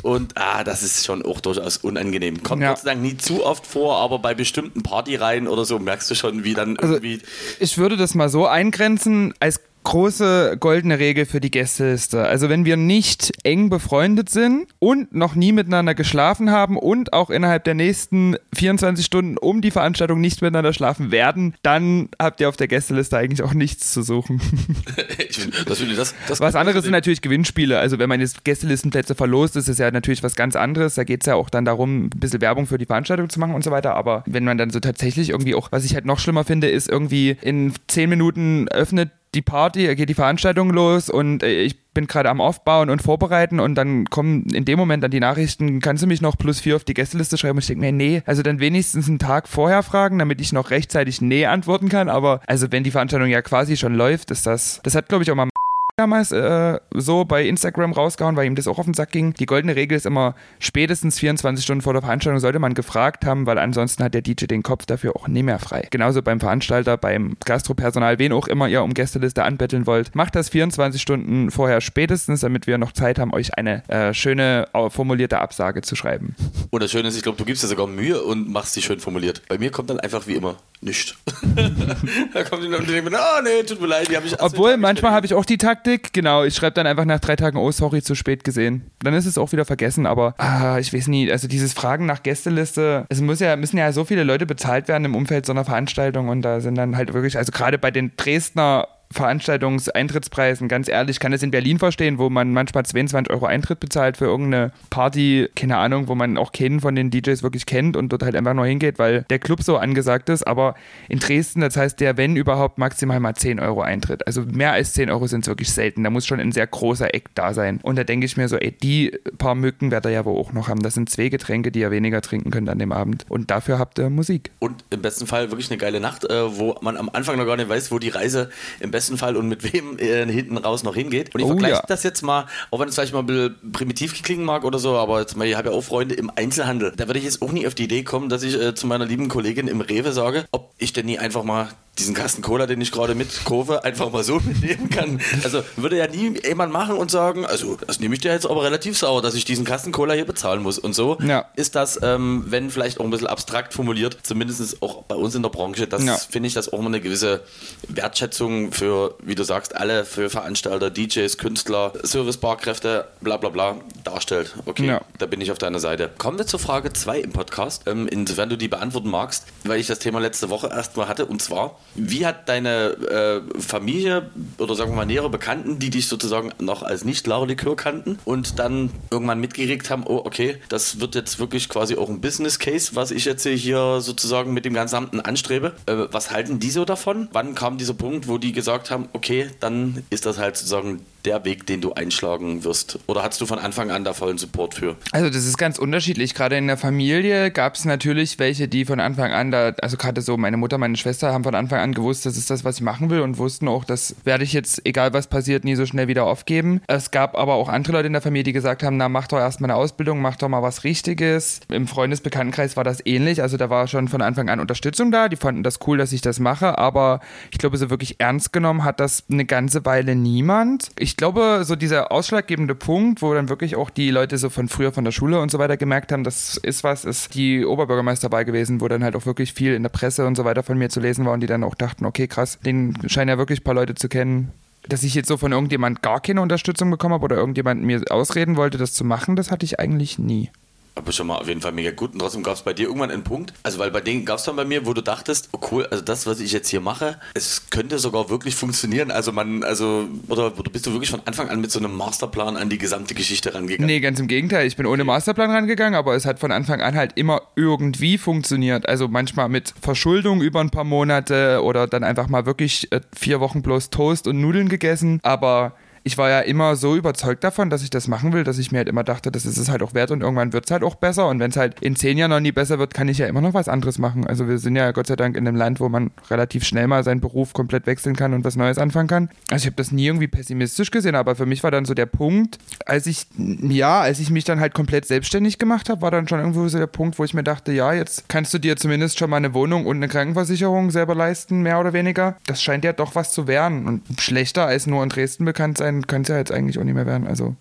Und ah, das ist schon auch durchaus unangenehm. Kommt ja. Gott sei Dank nie zu oft vor, aber bei bestimmten Partyreihen oder so merkst du schon, wie dann also irgendwie. Ich würde das mal so eingrenzen, als große goldene Regel für die Gästeliste. Also wenn wir nicht eng befreundet sind und noch nie miteinander geschlafen haben und auch innerhalb der nächsten 24 Stunden um die Veranstaltung nicht miteinander schlafen werden, dann habt ihr auf der Gästeliste eigentlich auch nichts zu suchen. [laughs] find, das, das, das was anderes sind natürlich Gewinnspiele. Also wenn man jetzt Gästelistenplätze verlost, ist es ja natürlich was ganz anderes. Da geht es ja auch dann darum, ein bisschen Werbung für die Veranstaltung zu machen und so weiter. Aber wenn man dann so tatsächlich irgendwie auch, was ich halt noch schlimmer finde, ist irgendwie in 10 Minuten öffnet die Party, geht die Veranstaltung los und äh, ich bin gerade am Aufbauen und Vorbereiten und dann kommen in dem Moment dann die Nachrichten, kannst du mich noch plus vier auf die Gästeliste schreiben? Und ich denke mir, nee, also dann wenigstens einen Tag vorher fragen, damit ich noch rechtzeitig nee antworten kann. Aber also wenn die Veranstaltung ja quasi schon läuft, ist das, das hat glaube ich auch mal damals äh, so bei Instagram rausgehauen, weil ihm das auch auf den Sack ging. Die goldene Regel ist immer, spätestens 24 Stunden vor der Veranstaltung sollte man gefragt haben, weil ansonsten hat der DJ den Kopf dafür auch nicht mehr frei. Genauso beim Veranstalter, beim Gastropersonal, wen auch immer ihr um Gästeliste anbetteln wollt, macht das 24 Stunden vorher spätestens, damit wir noch Zeit haben, euch eine äh, schöne, formulierte Absage zu schreiben. Und das Schöne ist, ich glaube, du gibst dir sogar Mühe und machst sie schön formuliert. Bei mir kommt dann einfach wie immer nichts. [laughs] da kommt die Unternehmen, ah oh, nee, tut mir leid, die habe ich Obwohl, manchmal habe ich auch die Taktik, genau, ich schreibe dann einfach nach drei Tagen, oh sorry, zu spät gesehen. Dann ist es auch wieder vergessen, aber ah, ich weiß nie, also dieses Fragen nach Gästeliste, es muss ja, müssen ja so viele Leute bezahlt werden im Umfeld so einer Veranstaltung und da sind dann halt wirklich, also gerade bei den Dresdner Veranstaltungseintrittspreisen, ganz ehrlich, kann es in Berlin verstehen, wo man manchmal 22 Euro Eintritt bezahlt für irgendeine Party, keine Ahnung, wo man auch keinen von den DJs wirklich kennt und dort halt einfach nur hingeht, weil der Club so angesagt ist. Aber in Dresden, das heißt der, wenn überhaupt, maximal mal 10 Euro Eintritt. Also mehr als 10 Euro sind es wirklich selten. Da muss schon ein sehr großer Eck da sein. Und da denke ich mir so, ey, die paar Mücken werdet ihr ja wohl auch noch haben. Das sind zwei Getränke, die ihr weniger trinken könnt an dem Abend. Und dafür habt ihr Musik. Und im besten Fall wirklich eine geile Nacht, äh, wo man am Anfang noch gar nicht weiß, wo die Reise im besten besten Fall und mit wem äh, hinten raus noch hingeht. Und ich oh, vergleiche ja. das jetzt mal, auch wenn es vielleicht mal ein bisschen primitiv klingen mag oder so, aber jetzt mal, ich habe ja auch Freunde im Einzelhandel. Da würde ich jetzt auch nie auf die Idee kommen, dass ich äh, zu meiner lieben Kollegin im Rewe sage, ob ich denn nie einfach mal diesen Kasten Cola, den ich gerade mitkaufe, einfach mal so [laughs] mitnehmen kann. Also würde ja nie jemand machen und sagen, also das nehme ich dir jetzt aber relativ sauer, dass ich diesen Kasten Cola hier bezahlen muss. Und so ja. ist das, ähm, wenn vielleicht auch ein bisschen abstrakt formuliert, zumindest auch bei uns in der Branche, das ja. finde ich das auch mal eine gewisse Wertschätzung für, wie du sagst, alle, für Veranstalter, DJs, Künstler, Servicebarkräfte, bla bla bla, darstellt. Okay, ja. da bin ich auf deiner Seite. Kommen wir zur Frage 2 im Podcast, ähm, insofern du die beantworten magst, weil ich das Thema letzte Woche erstmal hatte und zwar, wie hat deine äh, Familie oder sagen wir mal nähere Bekannten, die dich sozusagen noch als Nicht-Lauerlikör kannten und dann irgendwann mitgeregt haben, oh okay, das wird jetzt wirklich quasi auch ein Business Case, was ich jetzt hier sozusagen mit dem Gesamten anstrebe. Äh, was halten die so davon? Wann kam dieser Punkt, wo die gesagt haben, okay, dann ist das halt sozusagen der Weg, den du einschlagen wirst? Oder hattest du von Anfang an da vollen Support für? Also das ist ganz unterschiedlich. Gerade in der Familie gab es natürlich welche, die von Anfang an da, also gerade so meine Mutter, meine Schwester haben von Anfang an gewusst, das ist das, was ich machen will und wussten auch, das werde ich jetzt, egal was passiert, nie so schnell wieder aufgeben. Es gab aber auch andere Leute in der Familie, die gesagt haben, na mach doch erstmal eine Ausbildung, mach doch mal was Richtiges. Im Freundesbekanntenkreis war das ähnlich, also da war schon von Anfang an Unterstützung da, die fanden das cool, dass ich das mache, aber ich glaube, so wirklich ernst genommen hat das eine ganze Weile niemand. Ich glaube, so dieser ausschlaggebende Punkt, wo dann wirklich auch die Leute so von früher von der Schule und so weiter gemerkt haben, das ist was, ist die Oberbürgermeisterwahl gewesen, wo dann halt auch wirklich viel in der Presse und so weiter von mir zu lesen war und die dann auch dachten, okay, krass, den scheinen ja wirklich ein paar Leute zu kennen dass ich jetzt so von irgendjemand gar keine Unterstützung bekommen habe oder irgendjemand mir ausreden wollte, das zu machen, das hatte ich eigentlich nie. Aber schon mal auf jeden Fall mega gut. Und trotzdem gab es bei dir irgendwann einen Punkt, also weil bei denen gab es dann bei mir, wo du dachtest, oh cool, also das, was ich jetzt hier mache, es könnte sogar wirklich funktionieren. Also man, also, oder, oder bist du wirklich von Anfang an mit so einem Masterplan an die gesamte Geschichte rangegangen? Nee, ganz im Gegenteil. Ich bin ohne Masterplan rangegangen, aber es hat von Anfang an halt immer irgendwie funktioniert. Also manchmal mit Verschuldung über ein paar Monate oder dann einfach mal wirklich äh, vier Wochen bloß Toast und Nudeln gegessen. Aber ich war ja immer so überzeugt davon, dass ich das machen will, dass ich mir halt immer dachte, das ist es halt auch wert und irgendwann wird es halt auch besser. Und wenn es halt in zehn Jahren noch nie besser wird, kann ich ja immer noch was anderes machen. Also wir sind ja Gott sei Dank in einem Land, wo man relativ schnell mal seinen Beruf komplett wechseln kann und was Neues anfangen kann. Also ich habe das nie irgendwie pessimistisch gesehen, aber für mich war dann so der Punkt, als ich, ja, als ich mich dann halt komplett selbstständig gemacht habe, war dann schon irgendwo so der Punkt, wo ich mir dachte, ja, jetzt kannst du dir zumindest schon mal eine Wohnung und eine Krankenversicherung selber leisten, mehr oder weniger. Das scheint ja doch was zu werden und schlechter als nur in Dresden bekannt sein sein kann es ja jetzt eigentlich auch nicht mehr werden. Also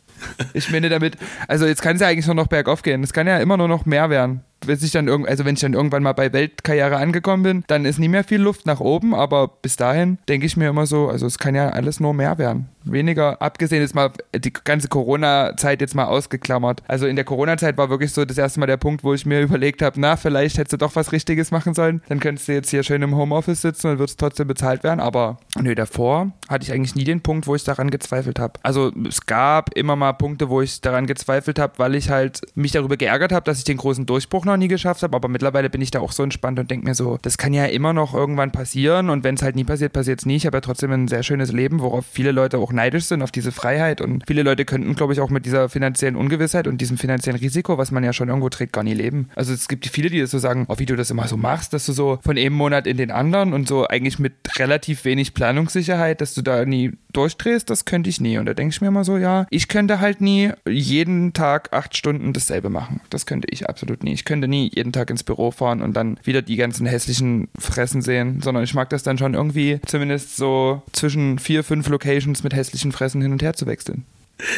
ich meine damit, also jetzt kann es ja eigentlich nur noch bergauf gehen. Es kann ja immer nur noch mehr werden wenn ich dann irgend, also wenn ich dann irgendwann mal bei Weltkarriere angekommen bin, dann ist nie mehr viel Luft nach oben, aber bis dahin denke ich mir immer so, also es kann ja alles nur mehr werden. Weniger, abgesehen jetzt mal die ganze Corona-Zeit jetzt mal ausgeklammert. Also in der Corona-Zeit war wirklich so das erste Mal der Punkt, wo ich mir überlegt habe, na, vielleicht hättest du doch was Richtiges machen sollen. Dann könntest du jetzt hier schön im Homeoffice sitzen und würdest trotzdem bezahlt werden. Aber nö, davor hatte ich eigentlich nie den Punkt, wo ich daran gezweifelt habe. Also es gab immer mal Punkte, wo ich daran gezweifelt habe, weil ich halt mich darüber geärgert habe, dass ich den großen Durchbruch noch nie geschafft habe, aber mittlerweile bin ich da auch so entspannt und denke mir so, das kann ja immer noch irgendwann passieren und wenn es halt nie passiert, passiert es nie. Ich habe ja trotzdem ein sehr schönes Leben, worauf viele Leute auch neidisch sind, auf diese Freiheit und viele Leute könnten, glaube ich, auch mit dieser finanziellen Ungewissheit und diesem finanziellen Risiko, was man ja schon irgendwo trägt, gar nie leben. Also es gibt viele, die das so sagen, oh, wie du das immer so machst, dass du so von einem Monat in den anderen und so eigentlich mit relativ wenig Planungssicherheit, dass du da nie durchdrehst, das könnte ich nie. Und da denke ich mir immer so, ja, ich könnte halt nie jeden Tag acht Stunden dasselbe machen. Das könnte ich absolut nie. Ich könnte nie jeden Tag ins Büro fahren und dann wieder die ganzen hässlichen Fressen sehen, sondern ich mag das dann schon irgendwie zumindest so zwischen vier, fünf Locations mit hässlichen Fressen hin und her zu wechseln.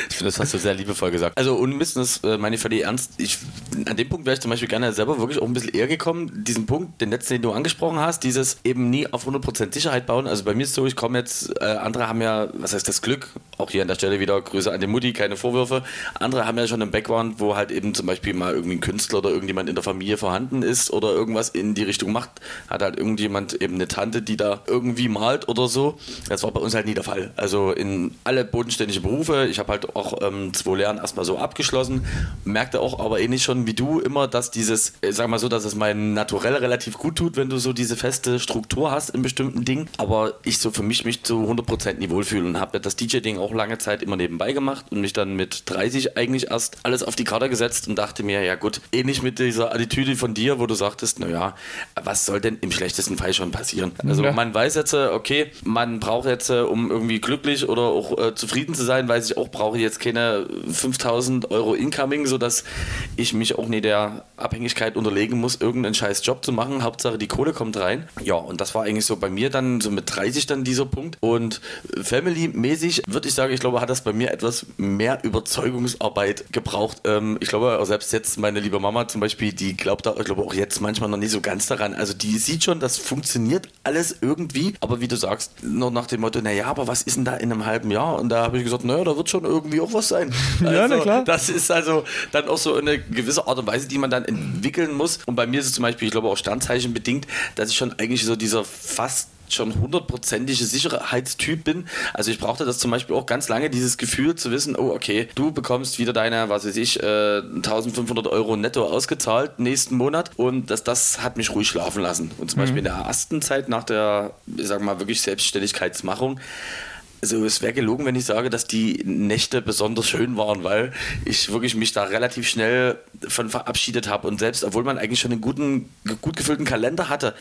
Ich finde, das hast du sehr liebevoll gesagt. Also unmissen, das äh, meine ich völlig ernst. Ich, an dem Punkt wäre ich zum Beispiel gerne selber wirklich auch ein bisschen eher gekommen. Diesen Punkt, den letzten, den du angesprochen hast, dieses eben nie auf 100% Sicherheit bauen. Also bei mir ist so, ich komme jetzt, äh, andere haben ja, was heißt das Glück, auch hier an der Stelle wieder Grüße an die Mutti, keine Vorwürfe. Andere haben ja schon einen Background, wo halt eben zum Beispiel mal irgendwie ein Künstler oder irgendjemand in der Familie vorhanden ist oder irgendwas in die Richtung macht. Hat halt irgendjemand eben eine Tante, die da irgendwie malt oder so. Das war bei uns halt nie der Fall. Also in alle bodenständige Berufe. Ich habe halt auch ähm, zwei Lehren erstmal so abgeschlossen. Merkte auch aber ähnlich schon wie du immer, dass dieses, äh, sag mal so, dass es mein Naturell relativ gut tut, wenn du so diese feste Struktur hast in bestimmten Dingen. Aber ich so für mich mich zu 100% nie wohlfühle und habe das DJ-Ding auch lange Zeit immer nebenbei gemacht und mich dann mit 30 eigentlich erst alles auf die Karte gesetzt und dachte mir, ja gut, ähnlich mit dieser Attitüde von dir, wo du sagtest, naja, was soll denn im schlechtesten Fall schon passieren? Also ja. man weiß jetzt, äh, okay, man braucht jetzt, äh, um irgendwie glücklich oder auch äh, zufrieden zu sein, weiß ich auch, brauche jetzt keine 5000 Euro Incoming, sodass ich mich auch nicht der Abhängigkeit unterlegen muss, irgendeinen scheiß Job zu machen. Hauptsache die Kohle kommt rein. Ja, und das war eigentlich so bei mir dann so mit 30 dann dieser Punkt. Und Family-mäßig würde ich sagen, ich glaube, hat das bei mir etwas mehr Überzeugungsarbeit gebraucht. Ähm, ich glaube, selbst jetzt meine liebe Mama zum Beispiel, die glaubt da, ich glaube auch jetzt manchmal noch nicht so ganz daran. Also die sieht schon, das funktioniert alles irgendwie. Aber wie du sagst, nur nach dem Motto, naja, aber was ist denn da in einem halben Jahr? Und da habe ich gesagt, naja, da wird schon irgendwie auch was sein. Also, [laughs] ja, na also, klar. Das ist also dann auch so eine gewisse Art und Weise, die man dann entwickeln muss. Und bei mir ist es zum Beispiel, ich glaube auch Sternzeichen bedingt, dass ich schon eigentlich so dieser fast schon hundertprozentige Sicherheitstyp bin. Also ich brauchte das zum Beispiel auch ganz lange, dieses Gefühl zu wissen, oh okay, du bekommst wieder deine, was weiß ich, äh, 1500 Euro netto ausgezahlt nächsten Monat und das, das hat mich ruhig schlafen lassen. Und zum mhm. Beispiel in der ersten Zeit nach der, ich sag mal, wirklich Selbstständigkeitsmachung also es wäre gelogen, wenn ich sage, dass die Nächte besonders schön waren, weil ich wirklich mich da relativ schnell von verabschiedet habe und selbst, obwohl man eigentlich schon einen guten, gut gefüllten Kalender hatte,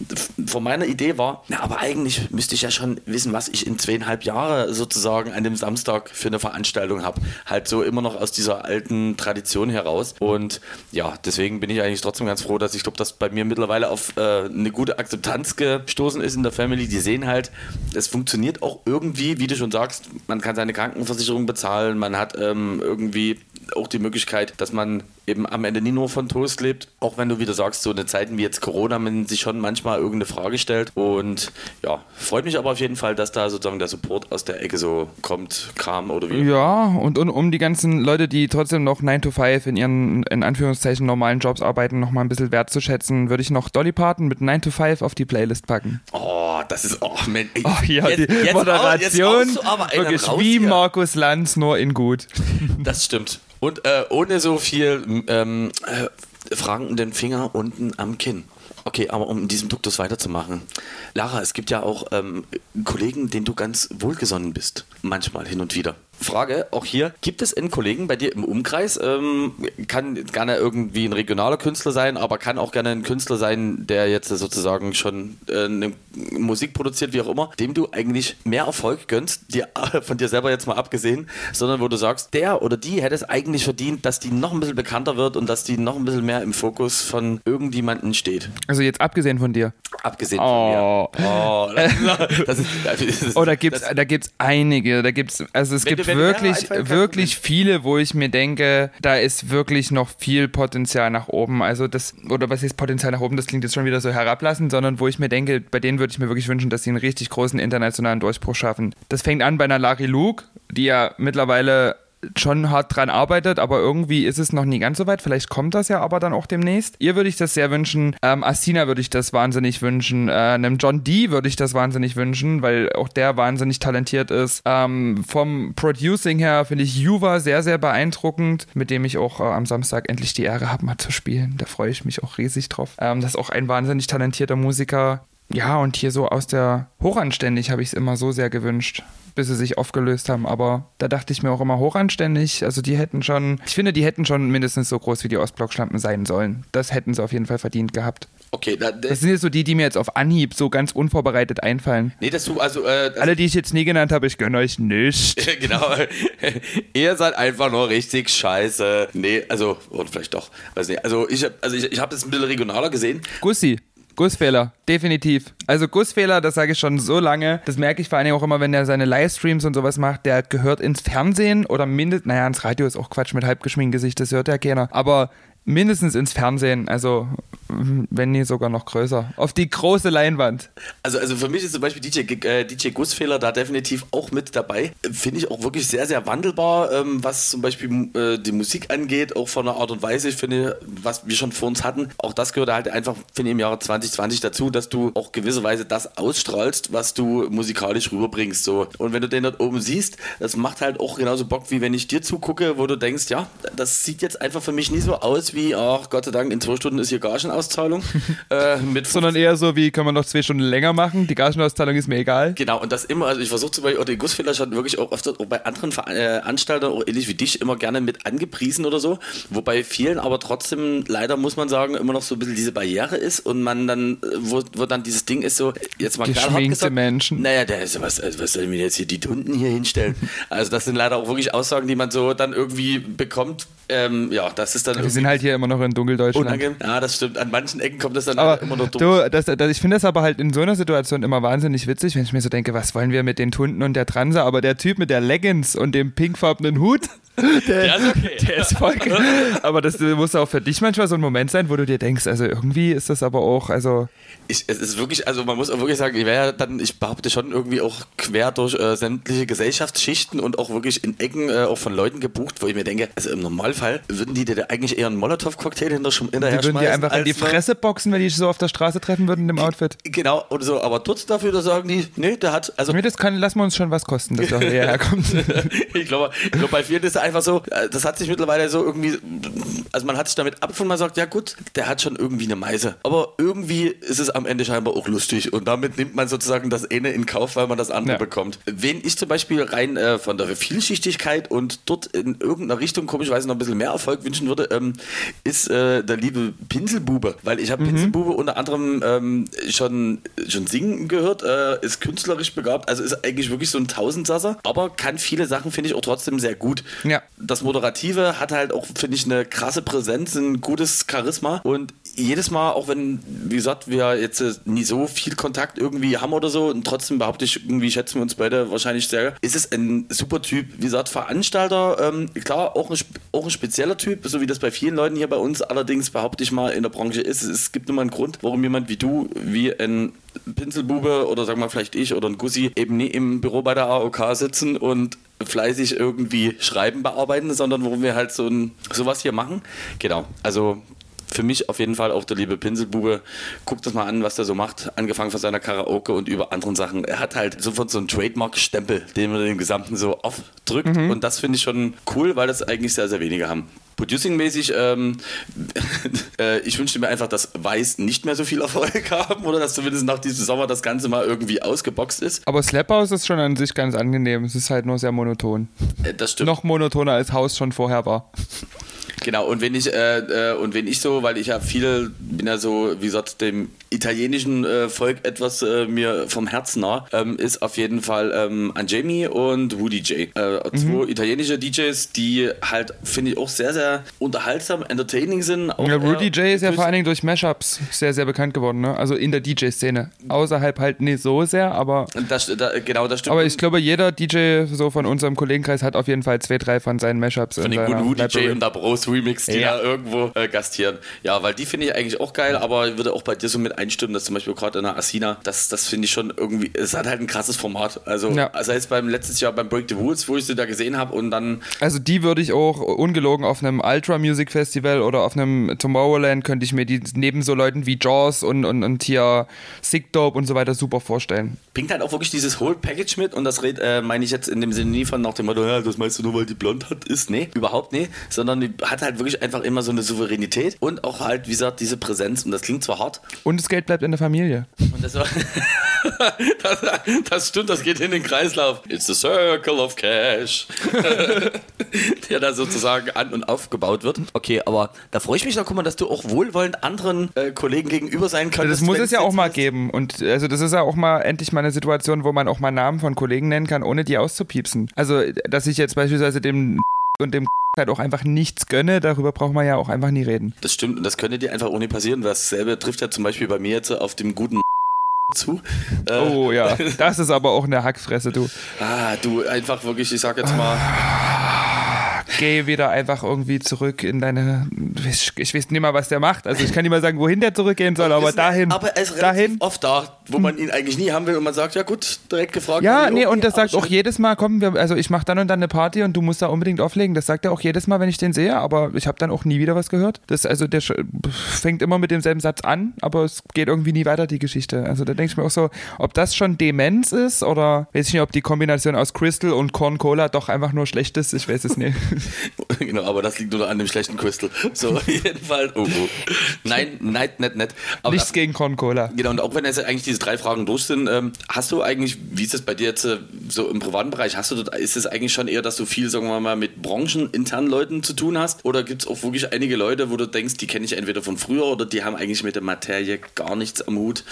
von meiner Idee war, na, aber eigentlich müsste ich ja schon wissen, was ich in zweieinhalb Jahren sozusagen an dem Samstag für eine Veranstaltung habe. Halt so immer noch aus dieser alten Tradition heraus und ja, deswegen bin ich eigentlich trotzdem ganz froh, dass ich glaube, dass bei mir mittlerweile auf äh, eine gute Akzeptanz gestoßen ist in der Family. Die sehen halt, es funktioniert auch irgendwie, wie du schon sagst, man kann seine Krankenversicherung bezahlen, man hat ähm, irgendwie auch die Möglichkeit, dass man eben am Ende nie nur von Toast lebt. Auch wenn du wieder sagst, so eine Zeiten wie jetzt Corona, man sich schon manchmal irgendeine Frage stellt. Und ja, freut mich aber auf jeden Fall, dass da sozusagen der Support aus der Ecke so kommt, kam oder wie. Ja, und, und um die ganzen Leute, die trotzdem noch 9 to 5 in ihren, in Anführungszeichen, normalen Jobs arbeiten, noch mal ein bisschen wertzuschätzen, würde ich noch Dolly Parton mit 9 to 5 auf die Playlist packen. Oh, das ist, oh, Mensch. Oh, ja, jetzt, die jetzt Moderation, jetzt aber wirklich wie hier. Markus Lanz, nur in gut. Das stimmt. Und äh, ohne so viel ähm, äh, fragenden Finger unten am Kinn. Okay, aber um in diesem Duktus weiterzumachen. Lara, es gibt ja auch ähm, Kollegen, denen du ganz wohlgesonnen bist. Manchmal hin und wieder. Frage, auch hier, gibt es einen Kollegen bei dir im Umkreis? Ähm, kann gerne irgendwie ein regionaler Künstler sein, aber kann auch gerne ein Künstler sein, der jetzt sozusagen schon äh, eine Musik produziert, wie auch immer, dem du eigentlich mehr Erfolg gönnst, dir, [laughs] von dir selber jetzt mal abgesehen, sondern wo du sagst, der oder die hätte es eigentlich verdient, dass die noch ein bisschen bekannter wird und dass die noch ein bisschen mehr im Fokus von irgendjemandem steht. Also jetzt abgesehen von dir. Abgesehen Oh. von mir. Oh, [laughs] das ist, das ist, [laughs] Oh, da gibt's, das- da gibt's einige. Da gibt's, also es gibt wirklich, wirklich viele, wo ich mir denke, da ist wirklich noch viel Potenzial nach oben. Also das, oder was ist Potenzial nach oben? Das klingt jetzt schon wieder so herablassend, sondern wo ich mir denke, bei denen würde ich mir wirklich wünschen, dass sie einen richtig großen internationalen Durchbruch schaffen. Das fängt an bei einer Larry Luke, die ja mittlerweile schon hart dran arbeitet, aber irgendwie ist es noch nie ganz so weit. Vielleicht kommt das ja aber dann auch demnächst. Ihr würde ich das sehr wünschen. Ähm, Asina würde ich das wahnsinnig wünschen. Äh, einem John D würde ich das wahnsinnig wünschen, weil auch der wahnsinnig talentiert ist. Ähm, vom Producing her finde ich Juva sehr, sehr beeindruckend, mit dem ich auch äh, am Samstag endlich die Ehre habe, mal zu spielen. Da freue ich mich auch riesig drauf. Ähm, das ist auch ein wahnsinnig talentierter Musiker. Ja, und hier so aus der Hochanständig habe ich es immer so sehr gewünscht, bis sie sich aufgelöst haben. Aber da dachte ich mir auch immer hochanständig. Also die hätten schon, ich finde, die hätten schon mindestens so groß wie die Ostblock-Schlampen sein sollen. Das hätten sie auf jeden Fall verdient gehabt. Okay, da, Das sind jetzt so die, die mir jetzt auf Anhieb so ganz unvorbereitet einfallen. nee, dass du, also, äh, das, Alle, die ich jetzt nie genannt habe, ich gönne euch nicht. [laughs] genau. [laughs] Ihr seid einfach nur richtig scheiße. Nee, also, oder vielleicht doch. Weiß nicht. Also, ich habe also ich, ich hab das ein bisschen regionaler gesehen. Gussi. Gussfehler, definitiv. Also Gussfehler, das sage ich schon so lange. Das merke ich vor Dingen auch immer, wenn er seine Livestreams und sowas macht. Der gehört ins Fernsehen oder mindestens, naja, ins Radio ist auch Quatsch mit halbgeschminktem Gesicht, das hört ja keiner. Aber mindestens ins Fernsehen, also wenn nie sogar noch größer. Auf die große Leinwand. Also, also für mich ist zum Beispiel DJ, äh, DJ Gussfehler da definitiv auch mit dabei. Finde ich auch wirklich sehr, sehr wandelbar, ähm, was zum Beispiel äh, die Musik angeht, auch von der Art und Weise. Ich finde, was wir schon vor uns hatten, auch das gehört halt einfach, finde ich, im Jahre 2020 dazu, dass du auch gewisserweise das ausstrahlst, was du musikalisch rüberbringst. So. Und wenn du den dort oben siehst, das macht halt auch genauso Bock, wie wenn ich dir zugucke, wo du denkst, ja, das sieht jetzt einfach für mich nie so aus wie, ach Gott sei Dank, in zwei Stunden ist hier Gagenauszahlung. [laughs] äh, mit Sondern eher so wie, kann man noch zwei Stunden länger machen? Die Gagenauszahlung ist mir egal. Genau, und das immer, also ich versuche zum Beispiel, oder den Gussfehler schon wirklich auch öfter auch bei anderen Veranstaltern, auch ähnlich wie dich, immer gerne mit angepriesen oder so. Wobei vielen aber trotzdem, leider muss man sagen, immer noch so ein bisschen diese Barriere ist und man dann, äh, wo, wo dann dieses Ding ist so, jetzt mal Geschminkte gesagt, Menschen. Naja, der ist, was, also was soll ich mir jetzt hier die Tunden hier hinstellen? [laughs] also das sind leider auch wirklich Aussagen, die man so dann irgendwie bekommt. Ähm, ja, das ist dann Wir sind halt hier immer noch in Dunkeldeutschland. unangenehm. Ja, das stimmt. An manchen Ecken kommt das dann Aber immer noch dumm. du, das, das, ich finde das aber halt in so einer Situation immer wahnsinnig witzig, wenn ich mir so denke, was wollen wir mit den Tunden und der Transe, aber der Typ mit der Leggings und dem pinkfarbenen Hut, [laughs] der, Der ist okay. der ist voll. aber das muss auch für dich manchmal so ein Moment sein, wo du dir denkst, also irgendwie ist das aber auch, also Ich, es ist wirklich, also man muss auch wirklich sagen, ich wäre ja dann, ich behaupte schon irgendwie auch quer durch äh, sämtliche Gesellschaftsschichten und auch wirklich in Ecken äh, auch von Leuten gebucht, wo ich mir denke, also im Normalfall würden die dir da eigentlich eher einen Molotow-Cocktail hinter, hinterher die würden schmeißen, einfach in die mal- Fresse boxen, wenn die so auf der Straße treffen würden in dem Outfit. Genau, oder so, aber trotz dafür, da sagen die, nee, der hat, also Nee, das kann, lassen wir uns schon was kosten, dass er [laughs] hierher kommt. [laughs] ich glaube, ich glaube, bei vielen ist es einfach so, äh, das hat sich mittlerweile so irgendwie, also man hat sich damit abgefunden, man sagt, ja gut, der hat schon irgendwie eine Meise. Aber irgendwie ist es am Ende scheinbar auch lustig und damit nimmt man sozusagen das eine in Kauf, weil man das andere Ja. bekommt. Wen ich zum Beispiel rein äh, von der Vielschichtigkeit und dort in irgendeiner Richtung komischerweise noch ein bisschen mehr Erfolg wünschen würde, ähm, ist äh, der liebe Pinselbube, weil ich habe Pinselbube unter anderem ähm, schon, schon singen gehört, äh, ist künstlerisch begabt, also ist eigentlich wirklich so ein Tausendsasser, aber kann viele Sachen, finde ich, auch trotzdem sehr gut. Ja. Das Moderative hat halt auch, finde ich, eine krasse Präsenz, ein gutes Charisma. Und jedes Mal, auch wenn, wie gesagt, wir jetzt äh, nie so viel Kontakt irgendwie haben oder so, und trotzdem behaupte ich, irgendwie schätzen wir uns beide wahrscheinlich sehr, ist es ein super Typ. Wie gesagt, Veranstalter, ähm, klar, auch ein, auch ein spezieller Typ, so wie das bei vielen Leuten hier bei uns allerdings, behaupte ich mal, in der Branche ist. Es gibt nur mal einen Grund, warum jemand wie du, wie ein Pinselbube oder sagen wir vielleicht ich oder ein Gussi eben nie im Büro bei der AOK sitzen und fleißig irgendwie Schreiben bearbeiten, sondern warum wir halt so ein, sowas hier machen. Genau, also für mich auf jeden Fall auch der liebe Pinselbube. Guckt das mal an, was der so macht. Angefangen von seiner Karaoke und über anderen Sachen. Er hat halt sofort so einen Trademark-Stempel, den man dem Gesamten so aufdrückt. Mhm. Und das finde ich schon cool, weil das eigentlich sehr, sehr wenige haben. Producing-mäßig, ähm, [laughs] äh, ich wünschte mir einfach, dass Weiß nicht mehr so viel Erfolg [laughs] haben oder dass zumindest nach diesem Sommer das Ganze mal irgendwie ausgeboxt ist. Aber Slap House ist schon an sich ganz angenehm. Es ist halt nur sehr monoton. Äh, das stimmt. Noch monotoner als Haus schon vorher war. Genau, und wenn ich, äh, äh, und wenn ich so, weil ich ja viel, bin ja so, wie gesagt, dem italienischen äh, Volk etwas äh, mir vom Herzen nah, ähm, ist auf jeden Fall ähm, Jamie und Woody J. Äh, mhm. Zwei italienische DJs, die halt, finde ich, auch sehr, sehr unterhaltsam, entertaining sind. Auch, ja, Rudy J ist ja vor allen Dingen durch Mashups sehr, sehr bekannt geworden, ne? Also in der DJ-Szene. Außerhalb halt nicht so sehr, aber. Das, da, genau, das stimmt. Aber ich glaube, jeder DJ so von unserem Kollegenkreis hat auf jeden Fall zwei, drei von seinen Mashups. Von den guten Woody J und da Bros Remix, die ja. da irgendwo äh, gastieren. Ja, weil die finde ich eigentlich auch geil, aber ich würde auch bei dir so mit einstimmen, dass zum Beispiel gerade in der Asina, das, das finde ich schon irgendwie, es hat halt ein krasses Format. Also, ja. sei es beim letztes Jahr beim Break the Woods, wo ich sie da gesehen habe und dann. Also, die würde ich auch ungelogen auf einem Ultra Music Festival oder auf einem Tomorrowland könnte ich mir die neben so Leuten wie Jaws und, und, und hier Sick Dope und so weiter super vorstellen. Bringt halt auch wirklich dieses Whole Package mit und das äh, meine ich jetzt in dem Sinne nie von nach dem Motto, ja, das meinst du nur, weil die blond hat, ist. Nee, überhaupt nicht, sondern die hat halt wirklich einfach immer so eine Souveränität und auch halt, wie gesagt, diese Präsenz und das klingt zwar hart. Und das Geld bleibt in der Familie. Und das, war [laughs] das, das, stimmt, das geht in den Kreislauf. It's the circle of cash. [laughs] der da sozusagen an- und aufgebaut wird. Okay, aber da freue ich mich doch, guck mal, dass du auch wohlwollend anderen äh, Kollegen gegenüber sein kannst. Das muss es ja auch mal geben. Und also das ist ja auch mal endlich mal eine Situation, wo man auch mal Namen von Kollegen nennen kann, ohne die auszupiepsen. Also, dass ich jetzt beispielsweise dem und dem halt auch einfach nichts gönne, darüber braucht man ja auch einfach nie reden. Das stimmt und das könnte dir einfach ohne passieren. Dasselbe trifft ja zum Beispiel bei mir jetzt auf dem guten [laughs] zu. Äh, oh ja, [laughs] das ist aber auch eine Hackfresse, du. Ah, du, einfach wirklich, ich sag jetzt mal geh wieder einfach irgendwie zurück in deine. Ich, weiß nicht mal, was der macht. Also ich kann nicht mal sagen, wohin der zurückgehen soll, aber dahin. Aber er ist dahin. oft da, wo man ihn eigentlich nie haben will und man sagt, ja gut, direkt gefragt. Ja, nee, und das sagt auch jedes Mal, komm, wir, also ich mach dann und dann eine Party und du musst da unbedingt auflegen. Das sagt er auch jedes Mal, wenn ich den sehe, aber ich habe dann auch nie wieder was gehört. Das, also der fängt immer mit demselben Satz an, aber es geht irgendwie nie weiter, die Geschichte. Also da denke ich mir auch so, ob das schon Demenz ist oder weiß ich nicht, ob die Kombination aus Crystal und Corn Cola doch einfach nur schlecht ist. Ich weiß es nicht. [laughs] [laughs] genau, aber das liegt nur an dem schlechten Crystal. So, [laughs] auf jeden Fall. Oh, oh. Nein, nein, nett, nett. Aber Nichts gegen Corn Cola. Genau, und auch wenn jetzt eigentlich diese drei Fragen durch sind, ähm, hast du eigentlich, wie ist das bei dir jetzt äh, so im privaten Bereich, hast du, ist es eigentlich schon eher, dass du viel, sagen wir mal, mit brancheninternen Leuten zu tun hast? Oder gibt es auch wirklich einige Leute, wo du denkst, die kenne ich entweder von früher oder die haben eigentlich mit der Materie gar nichts am Hut?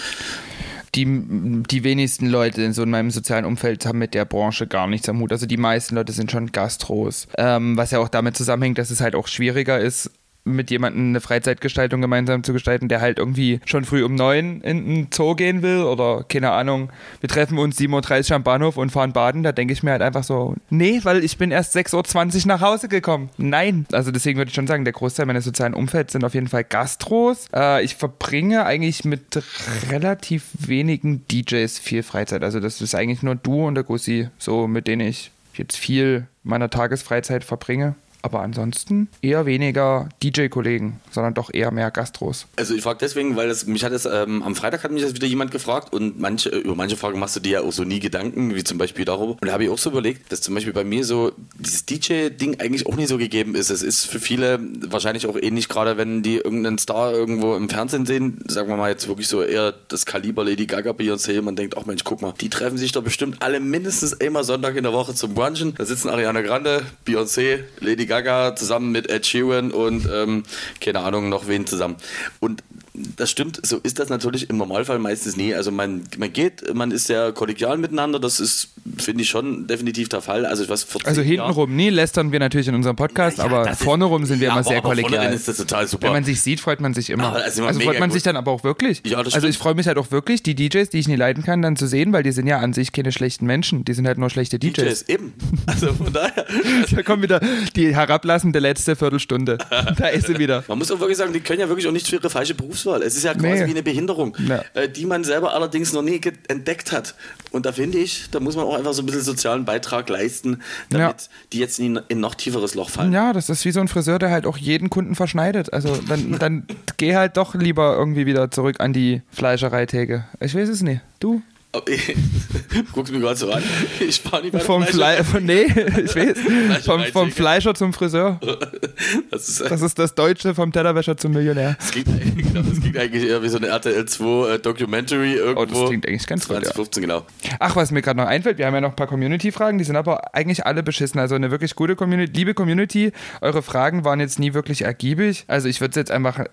Die, die wenigsten Leute in so in meinem sozialen Umfeld haben mit der Branche gar nichts am Hut. Also die meisten Leute sind schon Gastros. Ähm, was ja auch damit zusammenhängt, dass es halt auch schwieriger ist, mit jemandem eine Freizeitgestaltung gemeinsam zu gestalten, der halt irgendwie schon früh um neun in den Zoo gehen will oder keine Ahnung, wir treffen uns 7.30 Uhr am Bahnhof und fahren baden, da denke ich mir halt einfach so, nee, weil ich bin erst 6.20 Uhr nach Hause gekommen. Nein. Also deswegen würde ich schon sagen, der Großteil meines sozialen Umfelds sind auf jeden Fall Gastros. Äh, ich verbringe eigentlich mit relativ wenigen DJs viel Freizeit. Also das ist eigentlich nur du und der Gussi, so mit denen ich jetzt viel meiner Tagesfreizeit verbringe aber ansonsten eher weniger DJ-Kollegen, sondern doch eher mehr Gastros. Also ich frage deswegen, weil das, mich hat es ähm, am Freitag hat mich das wieder jemand gefragt und manche, über manche Fragen machst du dir ja auch so nie Gedanken, wie zum Beispiel darüber. Und da habe ich auch so überlegt, dass zum Beispiel bei mir so dieses DJ-Ding eigentlich auch nicht so gegeben ist. Es ist für viele wahrscheinlich auch ähnlich, gerade wenn die irgendeinen Star irgendwo im Fernsehen sehen, sagen wir mal jetzt wirklich so eher das Kaliber Lady Gaga, Beyoncé, man denkt, ach Mensch, guck mal, die treffen sich doch bestimmt alle mindestens einmal Sonntag in der Woche zum Brunchen. Da sitzen Ariana Grande, Beyoncé, Lady Gaga zusammen mit Ed Sheeran und ähm, keine Ahnung noch wen zusammen. Und das stimmt. So ist das natürlich im Normalfall meistens nie. Also man, man geht, man ist sehr kollegial miteinander. Das ist, finde ich, schon definitiv der Fall. Also, was also hintenrum nie lästern wir natürlich in unserem Podcast, ja, aber vorne rum sind wir ja, immer sehr kollegial. ist das total super. Wenn man sich sieht, freut man sich immer. also, also freut man gut. sich dann aber auch wirklich. Ja, das also stimmt. ich freue mich halt auch wirklich, die DJs, die ich nie leiten kann, dann zu sehen, weil die sind ja an sich keine schlechten Menschen. Die sind halt nur schlechte DJs. DJs, eben. [laughs] Also von daher. [laughs] da kommt wieder die herablassende letzte Viertelstunde. [laughs] Da ist sie wieder. Man muss auch wirklich sagen, die können ja wirklich auch nichts für ihre falsche Berufswahl. Es ist ja quasi Nee. wie eine Behinderung, Ja. äh, die man selber allerdings noch nie entdeckt hat. Und da finde ich, da muss man auch einfach so ein bisschen sozialen Beitrag leisten, damit Ja. die jetzt in in ein noch tieferes Loch fallen. Ja, das ist wie so ein Friseur, der halt auch jeden Kunden verschneidet. Also dann, dann geh halt doch lieber irgendwie wieder zurück an die Fleischereitheke. Ich weiß es nicht. Du? [laughs] Guckst mich gerade so an. Ich spare nicht Vom Fleischerei. Fle nee, [laughs] ich weiß. Vom, vom. Fleischer zum Friseur. Das ist, Das ist das Deutsche vom Tellerwäscher zum Millionär. das, klingt, eigentlich- [laughs] genau, das klingt eigentlich eher wie so eine RTL 2 äh, Documentary irgendwo. Oh, das klingt eigentlich ganz gut, ja. 2015, genau. Ach, was mir gerade noch einfällt, wir haben ja noch ein paar Community-Fragen, die sind aber eigentlich alle beschissen. Also eine wirklich gute Community. Liebe Community, eure Fragen waren jetzt nie wirklich ergiebig. Also ich würde es jetzt einfach.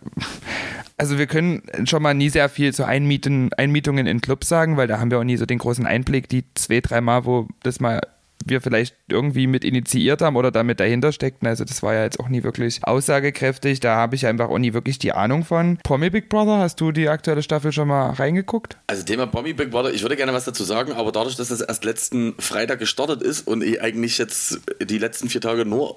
Also wir können schon mal nie sehr viel zu Einmieten, Einmietungen in Clubs sagen, weil da haben wir auch nie so den großen Einblick, die zwei, dreimal, wo das mal wir vielleicht irgendwie mit initiiert haben oder damit dahinter steckten. Also das war ja jetzt auch nie wirklich aussagekräftig. Da habe ich einfach auch nie wirklich die Ahnung von. Promi Big Brother, hast du die aktuelle Staffel schon mal reingeguckt? Also Thema Promi Big Brother, ich würde gerne was dazu sagen, aber dadurch, dass das erst letzten Freitag gestartet ist und ich eigentlich jetzt die letzten vier Tage nur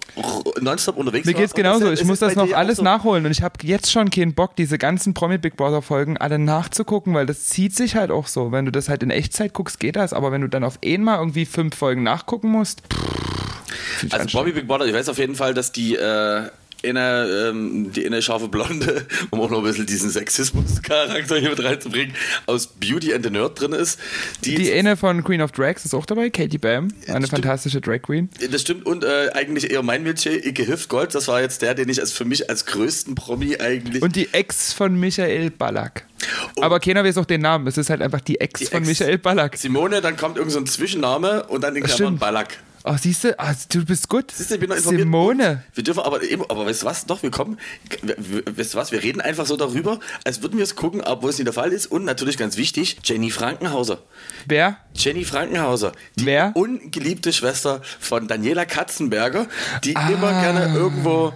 nonstop unterwegs Mir war. geht's und genauso. ist- Ich ist muss das noch alles so? nachholen und ich habe jetzt schon keinen Bock, diese ganzen Promi Big Brother Folgen alle nachzugucken, weil das zieht sich halt auch so. Wenn du das halt in Echtzeit guckst, geht das, aber wenn du dann auf einmal irgendwie fünf Folgen nachgucken musst, pff, Also. Bobby Big Brother, ich weiß auf jeden Fall, dass die äh, eine, ähm, die eine scharfe Blonde, [laughs] um auch noch ein bisschen diesen Sexismus-Charakter hier mit reinzubringen, aus Beauty and the Nerd drin ist. Die, die eine von Queen of Drags ist auch dabei, Katie Bam, eine stimmt. fantastische Drag Queen. das stimmt und äh, eigentlich eher mein Metier, Ike Hüftgold, das war jetzt der, den ich als für mich als größten Promi eigentlich. Und die Ex von Michael Ballack. Oh. Aber keiner weiß auch den Namen. Es ist halt einfach die Ex Die von Ex. Michael Ballack. Simone, dann kommt irgend so ein Zwischenname und dann den Klammern. Ballack. Oh, siehst du? Ah, du bist gut. Siehst du, ich bin noch informiert. Simone. Wir dürfen aber eben, aber weißt du was? Doch, wir kommen, weißt du was? Wir reden einfach so darüber, als würden wir es gucken, obwohl es nicht der Fall ist. Und natürlich ganz wichtig, Jenny Frankenhauser. Wer? Jenny Frankenhauser, die Wer? ungeliebte Schwester von Daniela Katzenberger, die Ah. immer gerne irgendwo,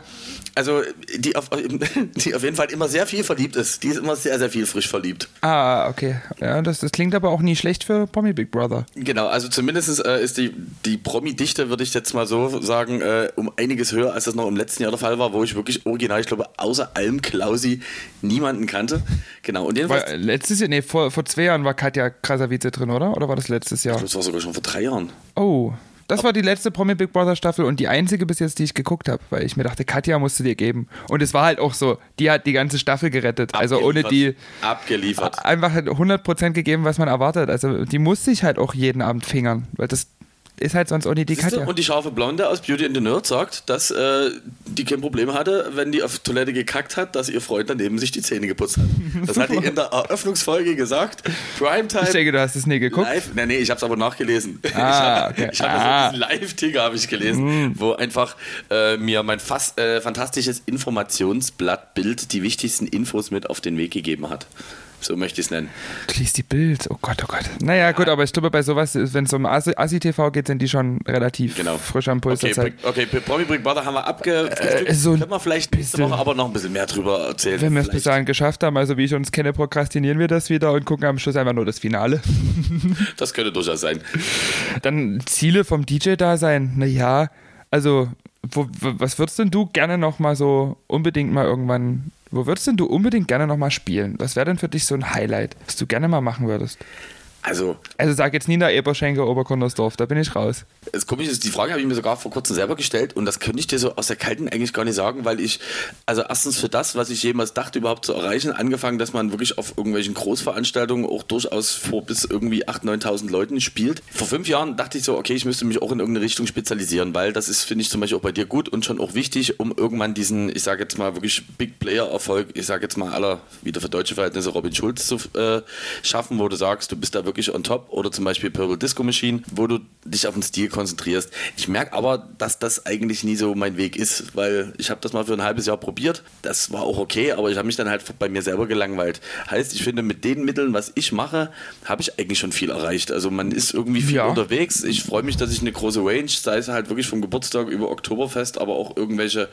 also die auf, [laughs] die auf jeden Fall immer sehr viel verliebt ist. Die ist immer sehr, sehr viel frisch verliebt. Ah, okay. Ja, das, das klingt aber auch nie schlecht für Promi Big Brother. Genau, also zumindest äh, ist die, die Promi-Dichte, würde ich jetzt mal so sagen, äh, um einiges höher, als das noch im letzten Jahr der Fall war, wo ich wirklich original, ich glaube, außer Alm Klausi niemanden kannte. Genau, und jedenfalls, Weil, letztes Jahr, nee, vor, vor zwei Jahren war Katja Krasavice drin, oder? Oder war das letztes Jahr? das war sogar schon vor drei Jahren. Oh, das war die letzte Promi Big Brother Staffel und die einzige bis jetzt, die ich geguckt habe, weil ich mir dachte, Katja musst du dir geben. Und es war halt auch so, die hat die ganze Staffel gerettet. Also ohne die Abgeliefert. einfach halt 100% gegeben, was man erwartet. Also die muss sich halt auch jeden Abend fingern, weil das ist halt sonst auch nicht die? Katja. Und die scharfe Blonde aus Beauty and the Nerd sagt, dass äh, die kein Problem hatte, wenn die auf Toilette gekackt hat, dass ihr Freund daneben sich die Zähne geputzt hat. Das hat die in der Eröffnungsfolge gesagt. Primetime. Ich denke, du hast es nie geguckt. Live, nee, nee, ich habe es aber nachgelesen. Ah, [laughs] ich habe hab Ah. So Live-Ticker habe ich gelesen, wo einfach äh, mir mein fast äh, fantastisches Informationsblattbild die wichtigsten Infos mit auf den Weg gegeben hat. So möchte ich es nennen. Du liest die Bild. Oh Gott, oh Gott. Naja, gut, aber ich glaube, bei sowas, wenn es um Asi- Assi-TV geht, sind die schon relativ Genau. frisch am Puls Okay, der Zeit. Big- okay, Promi Big Brother haben wir abgefrühstückt. Äh, so Können wir vielleicht nächste bisschen. Woche aber noch ein bisschen mehr drüber erzählen. Wenn wir es bis dahin geschafft haben, also wie ich uns kenne, prokrastinieren wir das wieder und gucken am Schluss einfach nur das Finale. [laughs] Das könnte durchaus sein. Dann Ziele vom DJ-Dasein. Naja, also, wo, was würdest denn du gerne noch mal so unbedingt mal irgendwann, wo würdest denn du unbedingt gerne noch mal spielen? Was wäre denn für dich so ein Highlight, was du gerne mal machen würdest? Also, Also sag jetzt Nina Eberschenker, Oberkonnersdorf, da bin ich raus. das komisch ist, die Frage habe ich mir sogar vor kurzem selber gestellt und das könnte ich dir so aus der Kalten eigentlich gar nicht sagen, weil ich, also erstens für das, was ich jemals dachte überhaupt zu erreichen, angefangen, dass man wirklich auf irgendwelchen Großveranstaltungen auch durchaus vor bis irgendwie 8.000, 9.000 Leuten spielt. Vor fünf Jahren dachte ich so, okay, ich müsste mich auch in irgendeine Richtung spezialisieren, weil das ist, finde ich zum Beispiel auch bei dir gut und schon auch wichtig, um irgendwann diesen, ich sage jetzt mal wirklich Big Player-Erfolg, ich sage jetzt mal aller, wieder für deutsche Verhältnisse, Robin Schulz zu äh, schaffen, wo du sagst, du bist da wirklich wirklich on top oder zum Beispiel Purple Disco Machine, wo du dich auf den Stil konzentrierst. Ich merke aber, dass das eigentlich nie so mein Weg ist, weil ich habe das mal für ein halbes Jahr probiert. Das war auch okay, aber ich habe mich dann halt bei mir selber gelangweilt. Heißt, ich finde, mit den Mitteln, was ich mache, habe ich eigentlich schon viel erreicht. Also man ist irgendwie viel Ja. unterwegs. Ich freue mich, dass ich eine große Range, sei es halt wirklich vom Geburtstag über Oktoberfest, aber auch irgendwelche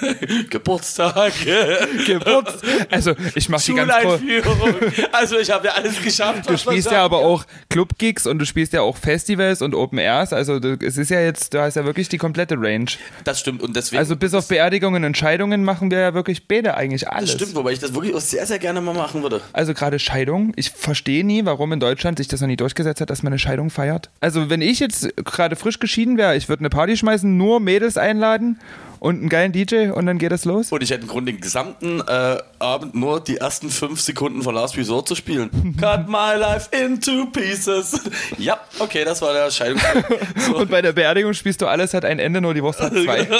[laughs] Geburtstage. Geburt. Also ich mache die ganz. Schuleinführung. Also ich habe ja alles geschafft. Du was spielst ja aber auch Clubgigs und du spielst ja auch Festivals und Open Airs. Also du, es ist ja jetzt, du hast ja wirklich die komplette Range. Das stimmt und deswegen. Also bis auf Beerdigungen und Scheidungen machen wir ja wirklich beide eigentlich alles. das stimmt, wobei ich das wirklich auch sehr, sehr gerne mal machen würde. Also gerade Scheidung. Ich verstehe nie, warum in Deutschland sich das noch nie durchgesetzt hat, dass man eine Scheidung feiert. Also wenn ich jetzt gerade frisch geschieden wäre, ich würde eine Party schmeißen, nur Mädels einladen und einen geilen DJ und dann geht es los. Und ich hätte im Grunde den gesamten äh, Abend nur die ersten fünf Sekunden von Last Resort zu spielen. [laughs] Cut my life into pieces. ja, okay, das war der Scheidung. [laughs] So. Und bei der Beerdigung spielst du alles hat ein Ende, nur die Wurst hat zwei. [laughs]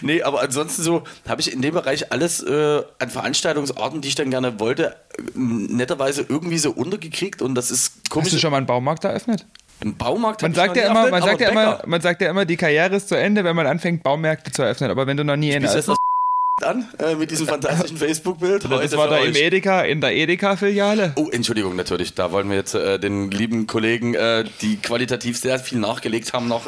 Nee, aber ansonsten so habe ich in dem Bereich alles äh, an Veranstaltungsarten, die ich dann gerne wollte, netterweise irgendwie so untergekriegt und das ist Hast komisch. du schon mal einen Baumarkt eröffnet? Im Baumarkt Man sagt ja immer, man sagt ja immer, man sagt ja immer, die Karriere ist zu Ende, wenn man anfängt, Baumärkte zu eröffnen. Aber wenn du noch nie ist das [laughs] an äh, mit diesem fantastischen Facebook-Bild? das war da im. Edeka, in der Edeka-Filiale. Oh, Entschuldigung, natürlich. Da wollen wir jetzt äh, den lieben Kollegen, äh, die qualitativ sehr viel nachgelegt haben, noch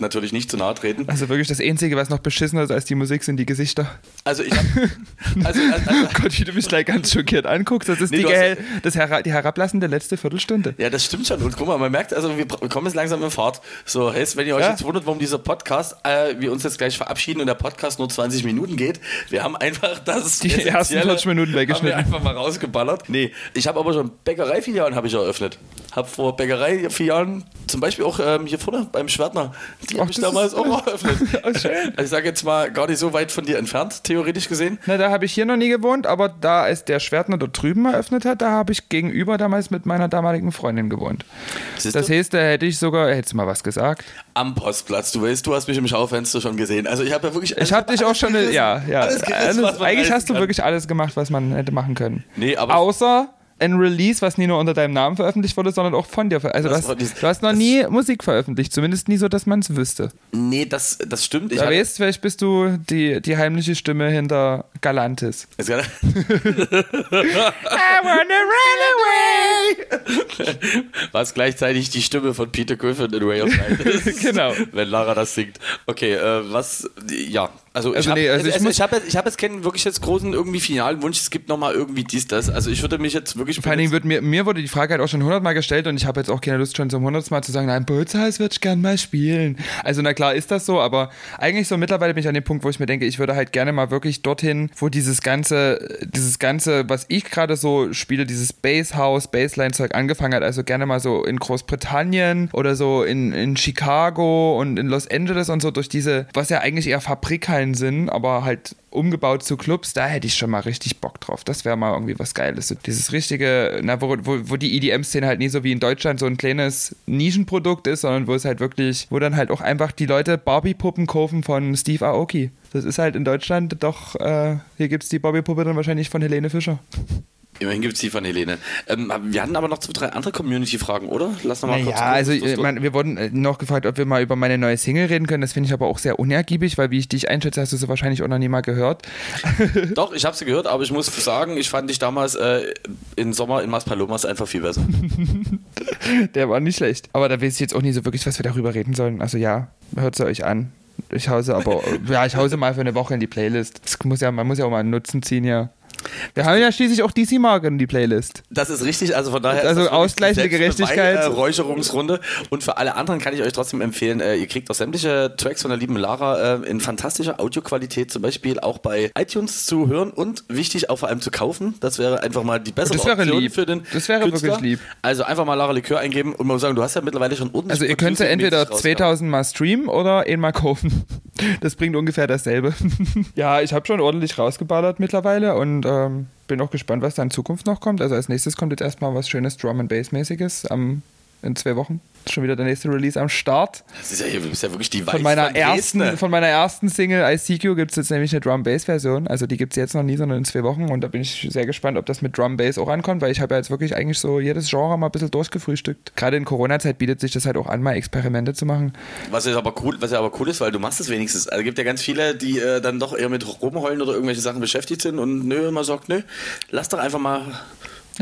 natürlich nicht zu nahe treten. Also wirklich das Einzige, was noch beschissener ist als die Musik, sind die Gesichter. Also ich hab, [laughs] also, also, also, Gott, wie du mich gleich ganz schockiert anguckst. Das ist Nee, die, hast- das hera die herablassende letzte Viertelstunde. ja, das stimmt schon. Und guck mal, man merkt, also wir wir kommen jetzt langsam in Fahrt. So, hey, wenn ihr euch Ja. jetzt wundert, warum dieser Podcast, äh, wir uns jetzt gleich verabschieden und der Podcast nur 20 Minuten geht, wir haben einfach das Die ersten Essentielle 40 Minuten Haben wir weggeschnitten. einfach mal rausgeballert. Nee, ich habe aber schon Bäckereifilialen habe ich eröffnet. Habe vor Bäckereifilialen, zum Beispiel auch ähm, hier vorne beim Schwertner, die habe ich das damals auch [laughs] eröffnet. Oh. Also ich sage jetzt mal gar nicht so weit von dir entfernt, theoretisch gesehen. Na, da habe ich hier noch nie gewohnt, aber da es der Schwertner dort drüben eröffnet hat, da habe ich gegenüber damals mit meiner damaligen Freundin gewohnt. Siehst Das du? heißt, da hätte ich sogar, hättest du mal was gesagt? Am Postplatz, du weißt, du hast mich im Schaufenster schon gesehen. Also ich habe ja wirklich. Ich habe dich auch schon, gerissen. ja, ja. Alles gerissen, Alles, eigentlich hast du kann. wirklich alles gemacht, was man hätte machen können. Nee, aber- Außer ein Release, was nie nur unter deinem Namen veröffentlicht wurde, sondern auch von dir. Also du Das hast, du hast noch nie Musik veröffentlicht, zumindest nie so, dass man es wüsste. Nee, das, das stimmt. Ich Da weißt, vielleicht bist du die, die heimliche Stimme hinter Galantis. [laughs] I wanna run away! [laughs] Was gleichzeitig die Stimme von Peter Griffin in Ray of Light [laughs] ist. Genau. Wenn Lara das singt. Okay, äh, was, ja. Also, ich Also habe nee, also ich also, ich hab jetzt, ich hab jetzt keinen wirklich jetzt großen irgendwie finalen Wunsch, es gibt nochmal irgendwie dies, das. Also ich würde mich jetzt wirklich... Vor allen Dingen wird mir, mir wurde die Frage halt auch schon hundertmal gestellt und ich habe jetzt auch keine Lust schon zum hundertsten Mal zu sagen, nein, Bootshaus würde ich gern mal spielen. Also na klar ist das so, aber eigentlich so mittlerweile bin ich an dem Punkt, wo ich mir denke, ich würde halt gerne mal wirklich dorthin, wo dieses ganze, dieses ganze, was ich gerade so spiele, dieses Basshouse, Bassline-Zeug angefangen hat, also gerne mal so in Großbritannien oder so in, in Chicago und in Los Angeles und so durch diese, was ja eigentlich eher Fabrikhallen sind, aber halt umgebaut zu Clubs, da hätte ich schon mal richtig Bock drauf. Das wäre mal irgendwie was Geiles. So dieses richtige, na, wo, wo, wo die EDM-Szene halt nie so wie in Deutschland so ein kleines Nischenprodukt ist, sondern wo es halt wirklich, wo dann halt auch einfach die Leute Barbie-Puppen kaufen von Steve Aoki. Das ist halt in Deutschland doch, äh, hier gibt es die Barbie-Puppe dann wahrscheinlich von Helene Fischer. Immerhin gibt es die von Helene. Ähm, wir hatten aber noch zwei, drei andere Community-Fragen, oder? Lass noch mal kurz gucken, also das äh, wir wurden äh, noch gefragt, ob wir mal über meine neue Single reden können. Das finde ich aber auch sehr unergiebig, weil wie ich dich einschätze, hast du sie wahrscheinlich auch noch nie mal gehört. [laughs] Doch, ich habe sie gehört, aber ich muss sagen, ich fand dich damals äh, im Sommer in Maspalomas einfach viel besser. [laughs] Der war nicht schlecht. Aber da weiß ich jetzt auch nicht so wirklich, was wir darüber reden sollen. Also ja, hört sie euch an. Ich hause aber, [laughs] ja, ich hause mal für eine Woche in die Playlist. Das muss ja, man muss ja auch mal einen Nutzen ziehen, ja. Wir haben ja schließlich auch DC Marke in die Playlist. Das ist richtig, also von daher Also ausgleichende Gerechtigkeit. Selbstbeweih- äh, Räucherungsrunde. Und für alle anderen kann ich euch trotzdem empfehlen, äh, ihr kriegt auch sämtliche Tracks von der lieben Lara äh, in fantastischer Audioqualität, zum Beispiel auch bei iTunes zu hören und wichtig auch vor allem zu kaufen. Das wäre einfach mal die bessere Das wäre Option lieb. für den Das wäre Künstler. wirklich lieb. Also einfach mal Lara Likör eingeben und man muss sagen, du hast ja mittlerweile schon ordentlich Also ihr könnt sie Producing-mäßig entweder rausgehauen. 2000 mal streamen oder einmal kaufen. [laughs] Das bringt ungefähr dasselbe. [laughs] ja, ich habe schon ordentlich rausgeballert mittlerweile und ähm, bin auch gespannt, was da in Zukunft noch kommt. Also als nächstes kommt jetzt erstmal was schönes Drum and Bass mäßiges am in zwei Wochen. Schon wieder der nächste Release am Start. Das ist ja, hier, ist ja wirklich die Von Weiche meiner, von Dresden. ersten, von meiner ersten Single ICQ gibt es jetzt nämlich eine Drum-Bass-Version. Also die gibt es jetzt noch nie, sondern in zwei Wochen. Und da bin ich sehr gespannt, ob das mit Drum-Bass auch ankommt, weil ich habe ja jetzt wirklich eigentlich so jedes Genre mal ein bisschen durchgefrühstückt. Gerade in Corona-Zeit bietet sich das halt auch an, mal Experimente zu machen. Was ja aber cool, was ja aber cool ist, weil du machst es wenigstens. Also gibt ja ganz viele, die äh, dann doch eher mit rumheulen oder irgendwelche Sachen beschäftigt sind und nö, man sagt, nö, lass doch einfach mal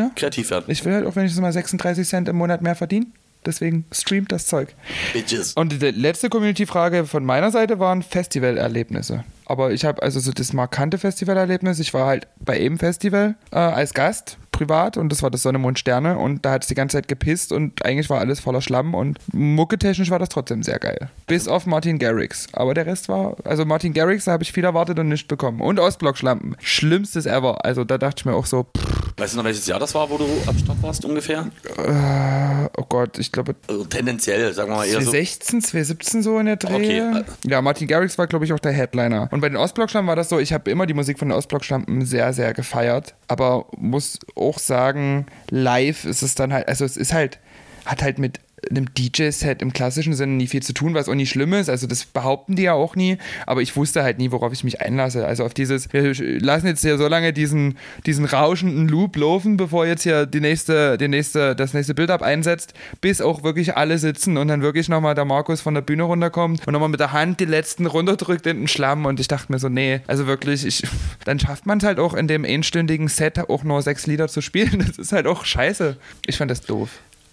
Ja. kreativ werden. Ich will halt auch wenigstens mal 36 Cent im Monat mehr verdienen. Deswegen streamt das Zeug. Bitches. Und die letzte Community-Frage von meiner Seite waren Festivalerlebnisse. Aber ich habe also so das markante Festivalerlebnis. Ich war halt bei eben Festival äh, als Gast privat und das war das Sonne, Mond, Sterne und da hat es die ganze Zeit gepisst und eigentlich war alles voller Schlamm und mucketechnisch war das trotzdem sehr geil. Bis auf Martin Garrix. Aber der Rest war, also Martin Garrix, da habe ich viel erwartet und nichts bekommen. Und Ostblock-Schlampen. Schlimmstes ever. Also da dachte ich mir auch so, pff, Weißt du noch, welches Jahr das war, wo du am Start warst ungefähr? äh, oh Gott, ich glaube Also tendenziell, sagen wir mal eher so. 2016, 2017 so in der Dreh. Okay. Ja, Martin Garrix war, glaube ich, auch der Headliner. Und bei den Ostblock-Schlampen war das so, ich habe immer die Musik von den Ostblock-Schlampen sehr, sehr gefeiert. Aber muss auch sagen, live ist es dann halt, also es ist halt, hat halt mit einem DJ-Set im klassischen Sinne nie viel zu tun, was auch nie schlimm ist. Also das behaupten die ja auch nie. Aber ich wusste halt nie, worauf ich mich einlasse. Also auf dieses, wir lassen jetzt hier so lange diesen, diesen rauschenden Loop laufen, bevor jetzt hier die nächste, die nächste, das nächste Bild-Up einsetzt, bis auch wirklich alle sitzen und dann wirklich nochmal der Markus von der Bühne runterkommt und nochmal mit der Hand die letzten runterdrückt in den Schlamm. Und ich dachte mir so, nee, also wirklich, ich, dann schafft man es halt auch in dem einstündigen Set auch nur sechs Lieder zu spielen. [laughs] Das ist halt auch scheiße. Ich fand das doof.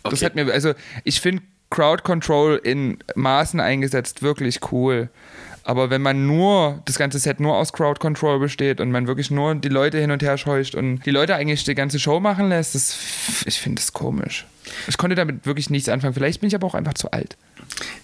Das Okay. hat mir, also ich finde Crowd Control in Maßen eingesetzt wirklich cool. Aber wenn man nur, das ganze Set nur aus Crowd Control besteht und man wirklich nur die Leute hin und her scheucht und die Leute eigentlich die ganze Show machen lässt, das, ich finde das komisch. Ich konnte damit wirklich nichts anfangen. Vielleicht bin ich aber auch einfach zu alt.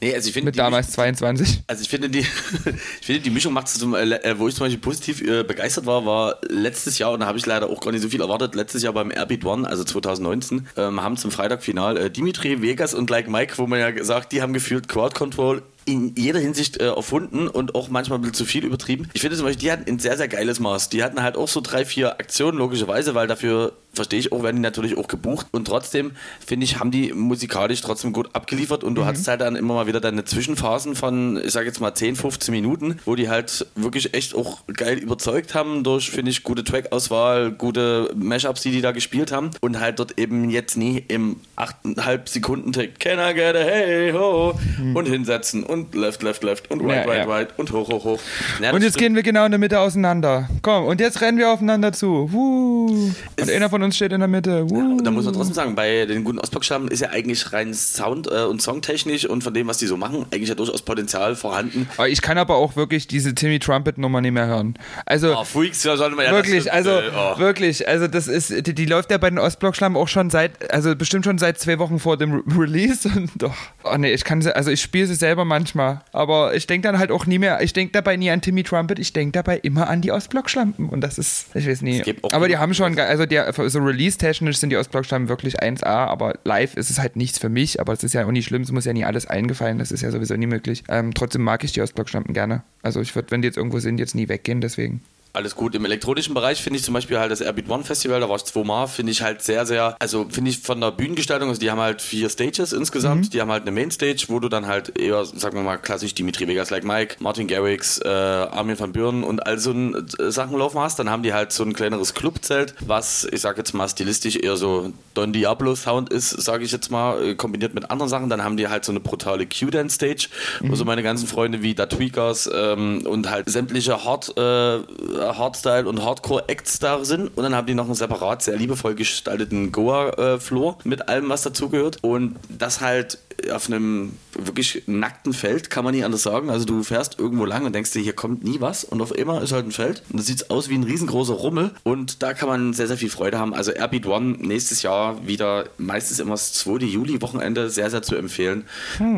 Nee, also ich finde Mit damals 22. Also ich finde die, [laughs] ich finde die Mischung macht es zum, äh, äh, wo ich zum Beispiel positiv äh, begeistert war, war letztes Jahr und da habe ich leider auch gar nicht so viel erwartet. Letztes Jahr beim Airbeat One, also 2019, ähm, haben zum Freitagfinal äh, Dimitri Vegas und Like Mike, wo man ja gesagt, die haben gefühlt Crowd Control in jeder Hinsicht äh, erfunden und auch manchmal ein bisschen zu viel übertrieben. Ich finde zum Beispiel, die hatten ein sehr, sehr geiles Maß. Die hatten halt auch so drei, vier Aktionen, logischerweise, weil dafür, verstehe ich auch, werden die natürlich auch gebucht. Und trotzdem, finde ich, haben die musikalisch trotzdem gut abgeliefert und du hattest halt dann immer mal wieder deine Zwischenphasen von, ich sage jetzt mal 10, 15 Minuten, wo die halt wirklich echt auch geil überzeugt haben durch, finde ich, gute Track-Auswahl, gute Mashups, die die da gespielt haben und halt dort eben jetzt nie im 8,5 Sekunden Take Can I get a hey ho und hinsetzen und left, left, left und right, Ja, right, ja. right und hoch, hoch, hoch. Ja, Und jetzt gehen wir genau in der Mitte auseinander. Komm, und jetzt rennen wir aufeinander zu. Wuh. Und einer von uns steht in der Mitte. Wuh. Und da muss man trotzdem sagen, bei den guten Ostblock-Schlammen ist ja eigentlich rein Sound- äh, und Songtechnisch und von dem, was die so machen, eigentlich ja durchaus Potenzial vorhanden. Aber ich kann aber auch wirklich diese Timmy Trumpet Nummer nicht mehr hören. Also Oh, Freaks, ja, sollte man ja das wirklich, stimmt, also äh, oh. wirklich, also das ist, die, die läuft ja bei den Ostblock-Schlammen auch schon seit, also bestimmt schon seit zwei Wochen vor dem Re Release und [laughs] doch. Oh nee, ich kann sie, also ich spiele sie selber manchmal, aber ich denke dann halt auch nie mehr, ich denke dabei nie an Timmy Trumpet, ich denke dabei immer an die Ostblock-Schlampen und das ist, ich weiß nie. Aber die haben schon, also die, so Release-technisch sind die Ostblock-Schlampen wirklich 1A, aber live ist es halt nichts für mich, aber es ist ja auch nicht schlimm, es muss ja nie alles eingefallen, das ist ja sowieso nie möglich. Ähm, trotzdem mag ich die Ostblock-Schlampen gerne. Also ich würde, wenn die jetzt irgendwo sind, jetzt nie weggehen, deswegen. Alles gut. Im elektronischen Bereich finde ich zum Beispiel halt das Airbeat One Festival, da war ich zweimal, finde ich halt sehr, sehr, also finde ich von der Bühnengestaltung, also die haben halt vier Stages insgesamt, die haben halt eine Mainstage, wo du dann halt eher, sagen wir mal, klassisch Dimitri Vegas like Mike, Martin Garrix, äh, Armin van Buren und all so ein, äh, Sachen laufen hast. Dann haben die halt so ein kleineres Clubzelt, was, ich sag jetzt mal, stilistisch eher so Don Diablo Sound ist, sage ich jetzt mal, äh, kombiniert mit anderen Sachen. Dann haben die halt so eine brutale Q-Dance Stage, wo so meine ganzen Freunde wie Da Tweakers ähm, und halt sämtliche Hard, äh, Hardstyle und Hardcore-Acts da sind. Und dann haben die noch einen separat, sehr liebevoll gestalteten Goa-Floor mit allem, was dazugehört. Und das halt auf einem wirklich nackten Feld, kann man nicht anders sagen. Also du fährst irgendwo lang und denkst dir, hier kommt nie was. Und auf immer ist halt ein Feld. Und das sieht aus wie ein riesengroßer Rummel. Und da kann man sehr, sehr viel Freude haben. Also Airbeat One nächstes Jahr wieder, meistens immer das 2. Juli-Wochenende, sehr, sehr zu empfehlen.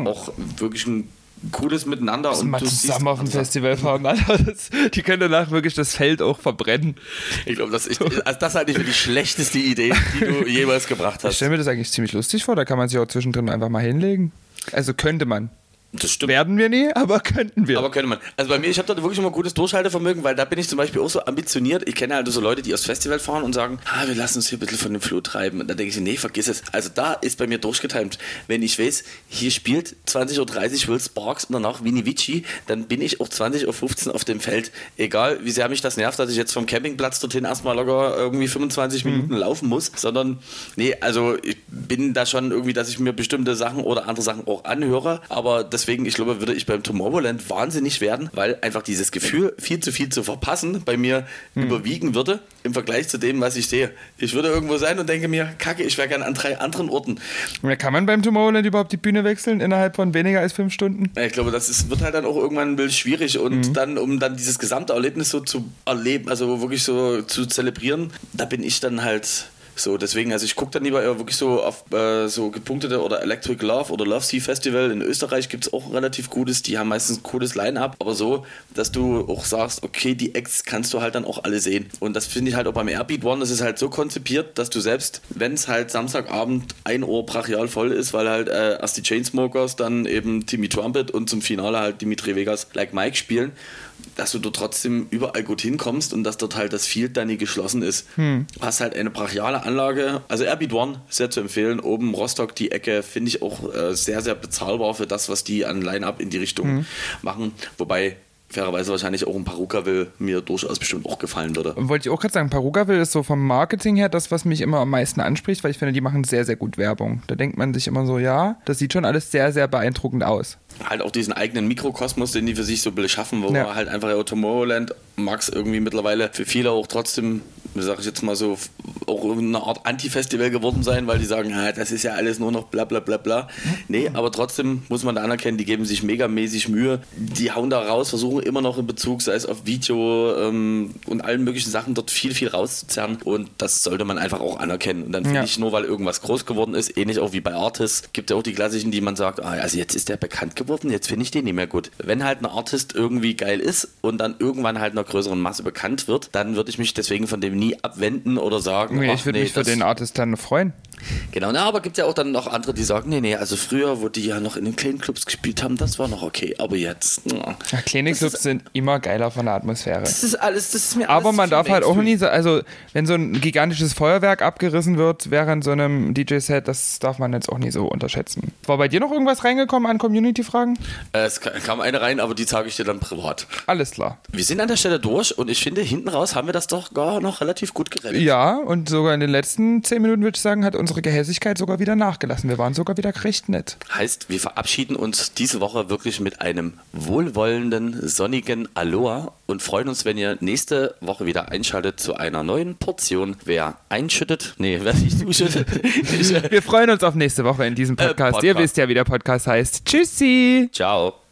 Auch wirklich ein cooles Miteinander. Müssen mal zusammen auf Sachen. Festival fahren, Alter. Das, die können danach wirklich das Feld auch verbrennen. Ich glaube, das, ist- also das halte ich für die schlechteste Idee, die du jemals gebracht Ich hast. stelle mir das eigentlich ziemlich lustig vor, da kann man sich auch zwischendrin einfach mal hinlegen. Also könnte man. Das stimmt. Werden wir nie, aber könnten wir. Aber könnte man. Also bei mir, ich habe da wirklich immer gutes Durchhaltevermögen, weil da bin ich zum Beispiel auch so ambitioniert. Ich kenne halt so Leute, die aufs Festival fahren und sagen, ah, wir lassen uns hier ein bisschen von dem Floh treiben. Und dann denke ich, nee, vergiss es. Also da ist bei mir durchgetimt. Wenn ich weiß, hier spielt 20.30 Uhr Will Sparks und danach Vini Vici, dann bin ich auch 20.15 Uhr auf dem Feld. Egal, wie sehr mich das nervt, dass ich jetzt vom Campingplatz dorthin erstmal locker irgendwie 25 Mhm. Minuten laufen muss, sondern nee, also ich bin da schon irgendwie, dass ich mir bestimmte Sachen oder andere Sachen auch anhöre. Aber deswegen, ich glaube, würde ich beim Tomorrowland wahnsinnig werden, weil einfach dieses Gefühl, viel zu viel zu verpassen, bei mir Mhm. überwiegen würde im Vergleich zu dem, was ich sehe. Ich würde irgendwo sein und denke mir, kacke, ich wäre gerne an drei anderen Orten. Ja, Kann man beim Tomorrowland überhaupt die Bühne wechseln innerhalb von weniger als fünf Stunden? Ja, Ich glaube, das ist, wird halt dann auch irgendwann ein bisschen schwierig und Mhm. dann, um dann dieses gesamte Erlebnis so zu erleben, also wirklich so zu zelebrieren, da bin ich dann halt so, deswegen, also ich gucke dann lieber eher wirklich so auf äh, so gepunktete oder Electric Love oder Love Sea Festival. In Österreich gibt es auch relativ gutes, die haben meistens ein cooles Line-Up, aber so, dass du auch sagst, okay, die Acts kannst du halt dann auch alle sehen. Und das finde ich halt auch beim Airbeat One, das ist halt so konzipiert, dass du selbst, wenn es halt Samstagabend ein Ohr brachial voll ist, weil halt äh, erst die Chainsmokers, dann eben Timmy Trumpet und zum Finale halt Dimitri Vegas Like Mike spielen, dass du dort trotzdem überall gut hinkommst und dass dort halt das Field dann nie geschlossen ist. Du hast halt eine brachiale Anlage. Also Airbeat One, sehr zu empfehlen. Oben Rostock, die Ecke, finde ich auch äh, sehr, sehr bezahlbar für das, was die an Line-Up in die Richtung machen. Wobei fairerweise wahrscheinlich auch ein Perukaville mir durchaus bestimmt auch gefallen würde. Wollte ich auch gerade sagen, Perugaville ist so vom Marketing her das, was mich immer am meisten anspricht, weil ich finde, die machen sehr, sehr gut Werbung. Da denkt man sich immer so, ja, das sieht schon alles sehr, sehr beeindruckend aus. halt auch diesen eigenen Mikrokosmos, den die für sich so beschaffen, wo Ja. man halt einfach ja, Tomorrowland mag es irgendwie mittlerweile für viele auch trotzdem, sag ich jetzt mal so, auch eine Art Anti-Festival geworden sein, weil die sagen, ah, das ist ja alles nur noch bla bla bla bla. Nee, aber trotzdem muss man da anerkennen, die geben sich megamäßig Mühe. Die hauen da raus, versuchen immer noch in Bezug, sei es auf Video ähm, und allen möglichen Sachen, dort viel, viel rauszuzerren. Und das sollte man einfach auch anerkennen. Und dann finde Ja. ich, nur weil irgendwas groß geworden ist, ähnlich auch wie bei Artists, gibt ja auch die klassischen, die man sagt, ah, also jetzt ist der bekannt geworden, jetzt finde ich den nicht mehr gut. Wenn halt ein Artist irgendwie geil ist und dann irgendwann halt einer größeren Masse bekannt wird, dann würde ich mich deswegen von dem nie abwenden oder sagen, Nee, ich würde nee, mich für den Artist dann freuen. Genau, na, aber gibt ja auch dann noch andere, die sagen, nee, nee, also früher, wo die ja noch in den kleinen Clubs gespielt haben, das war noch okay, aber jetzt, na, Ja, kleine Das Clubs sind immer geiler von der Atmosphäre. das ist alles, das ist mir Aber man darf halt auch nie so, also wenn so ein gigantisches Feuerwerk abgerissen wird während so einem DJ-Set, das darf man jetzt auch nie so unterschätzen. War bei dir noch irgendwas reingekommen an Community-Fragen? Äh, Es ka- kam eine rein, aber die sage ich dir dann privat. Alles klar. Wir sind an der Stelle durch und ich finde, hinten raus haben wir das doch gar noch relativ gut gerettet. Ja, und sogar in den letzten zehn Minuten, würde ich sagen, hat unsere Gehässigkeit sogar wieder nachgelassen. Wir waren sogar wieder recht nett. Heißt, wir verabschieden uns diese Woche wirklich mit einem wohlwollenden, sonnigen Aloha und freuen uns, wenn ihr nächste Woche wieder einschaltet zu einer neuen Portion. Wer einschüttet, nee, wer nicht zuschüttet. äh, [laughs] Wir freuen uns auf nächste Woche in diesem Podcast. Podcast. Ihr wisst ja, wie der Podcast heißt. Tschüssi! Ciao.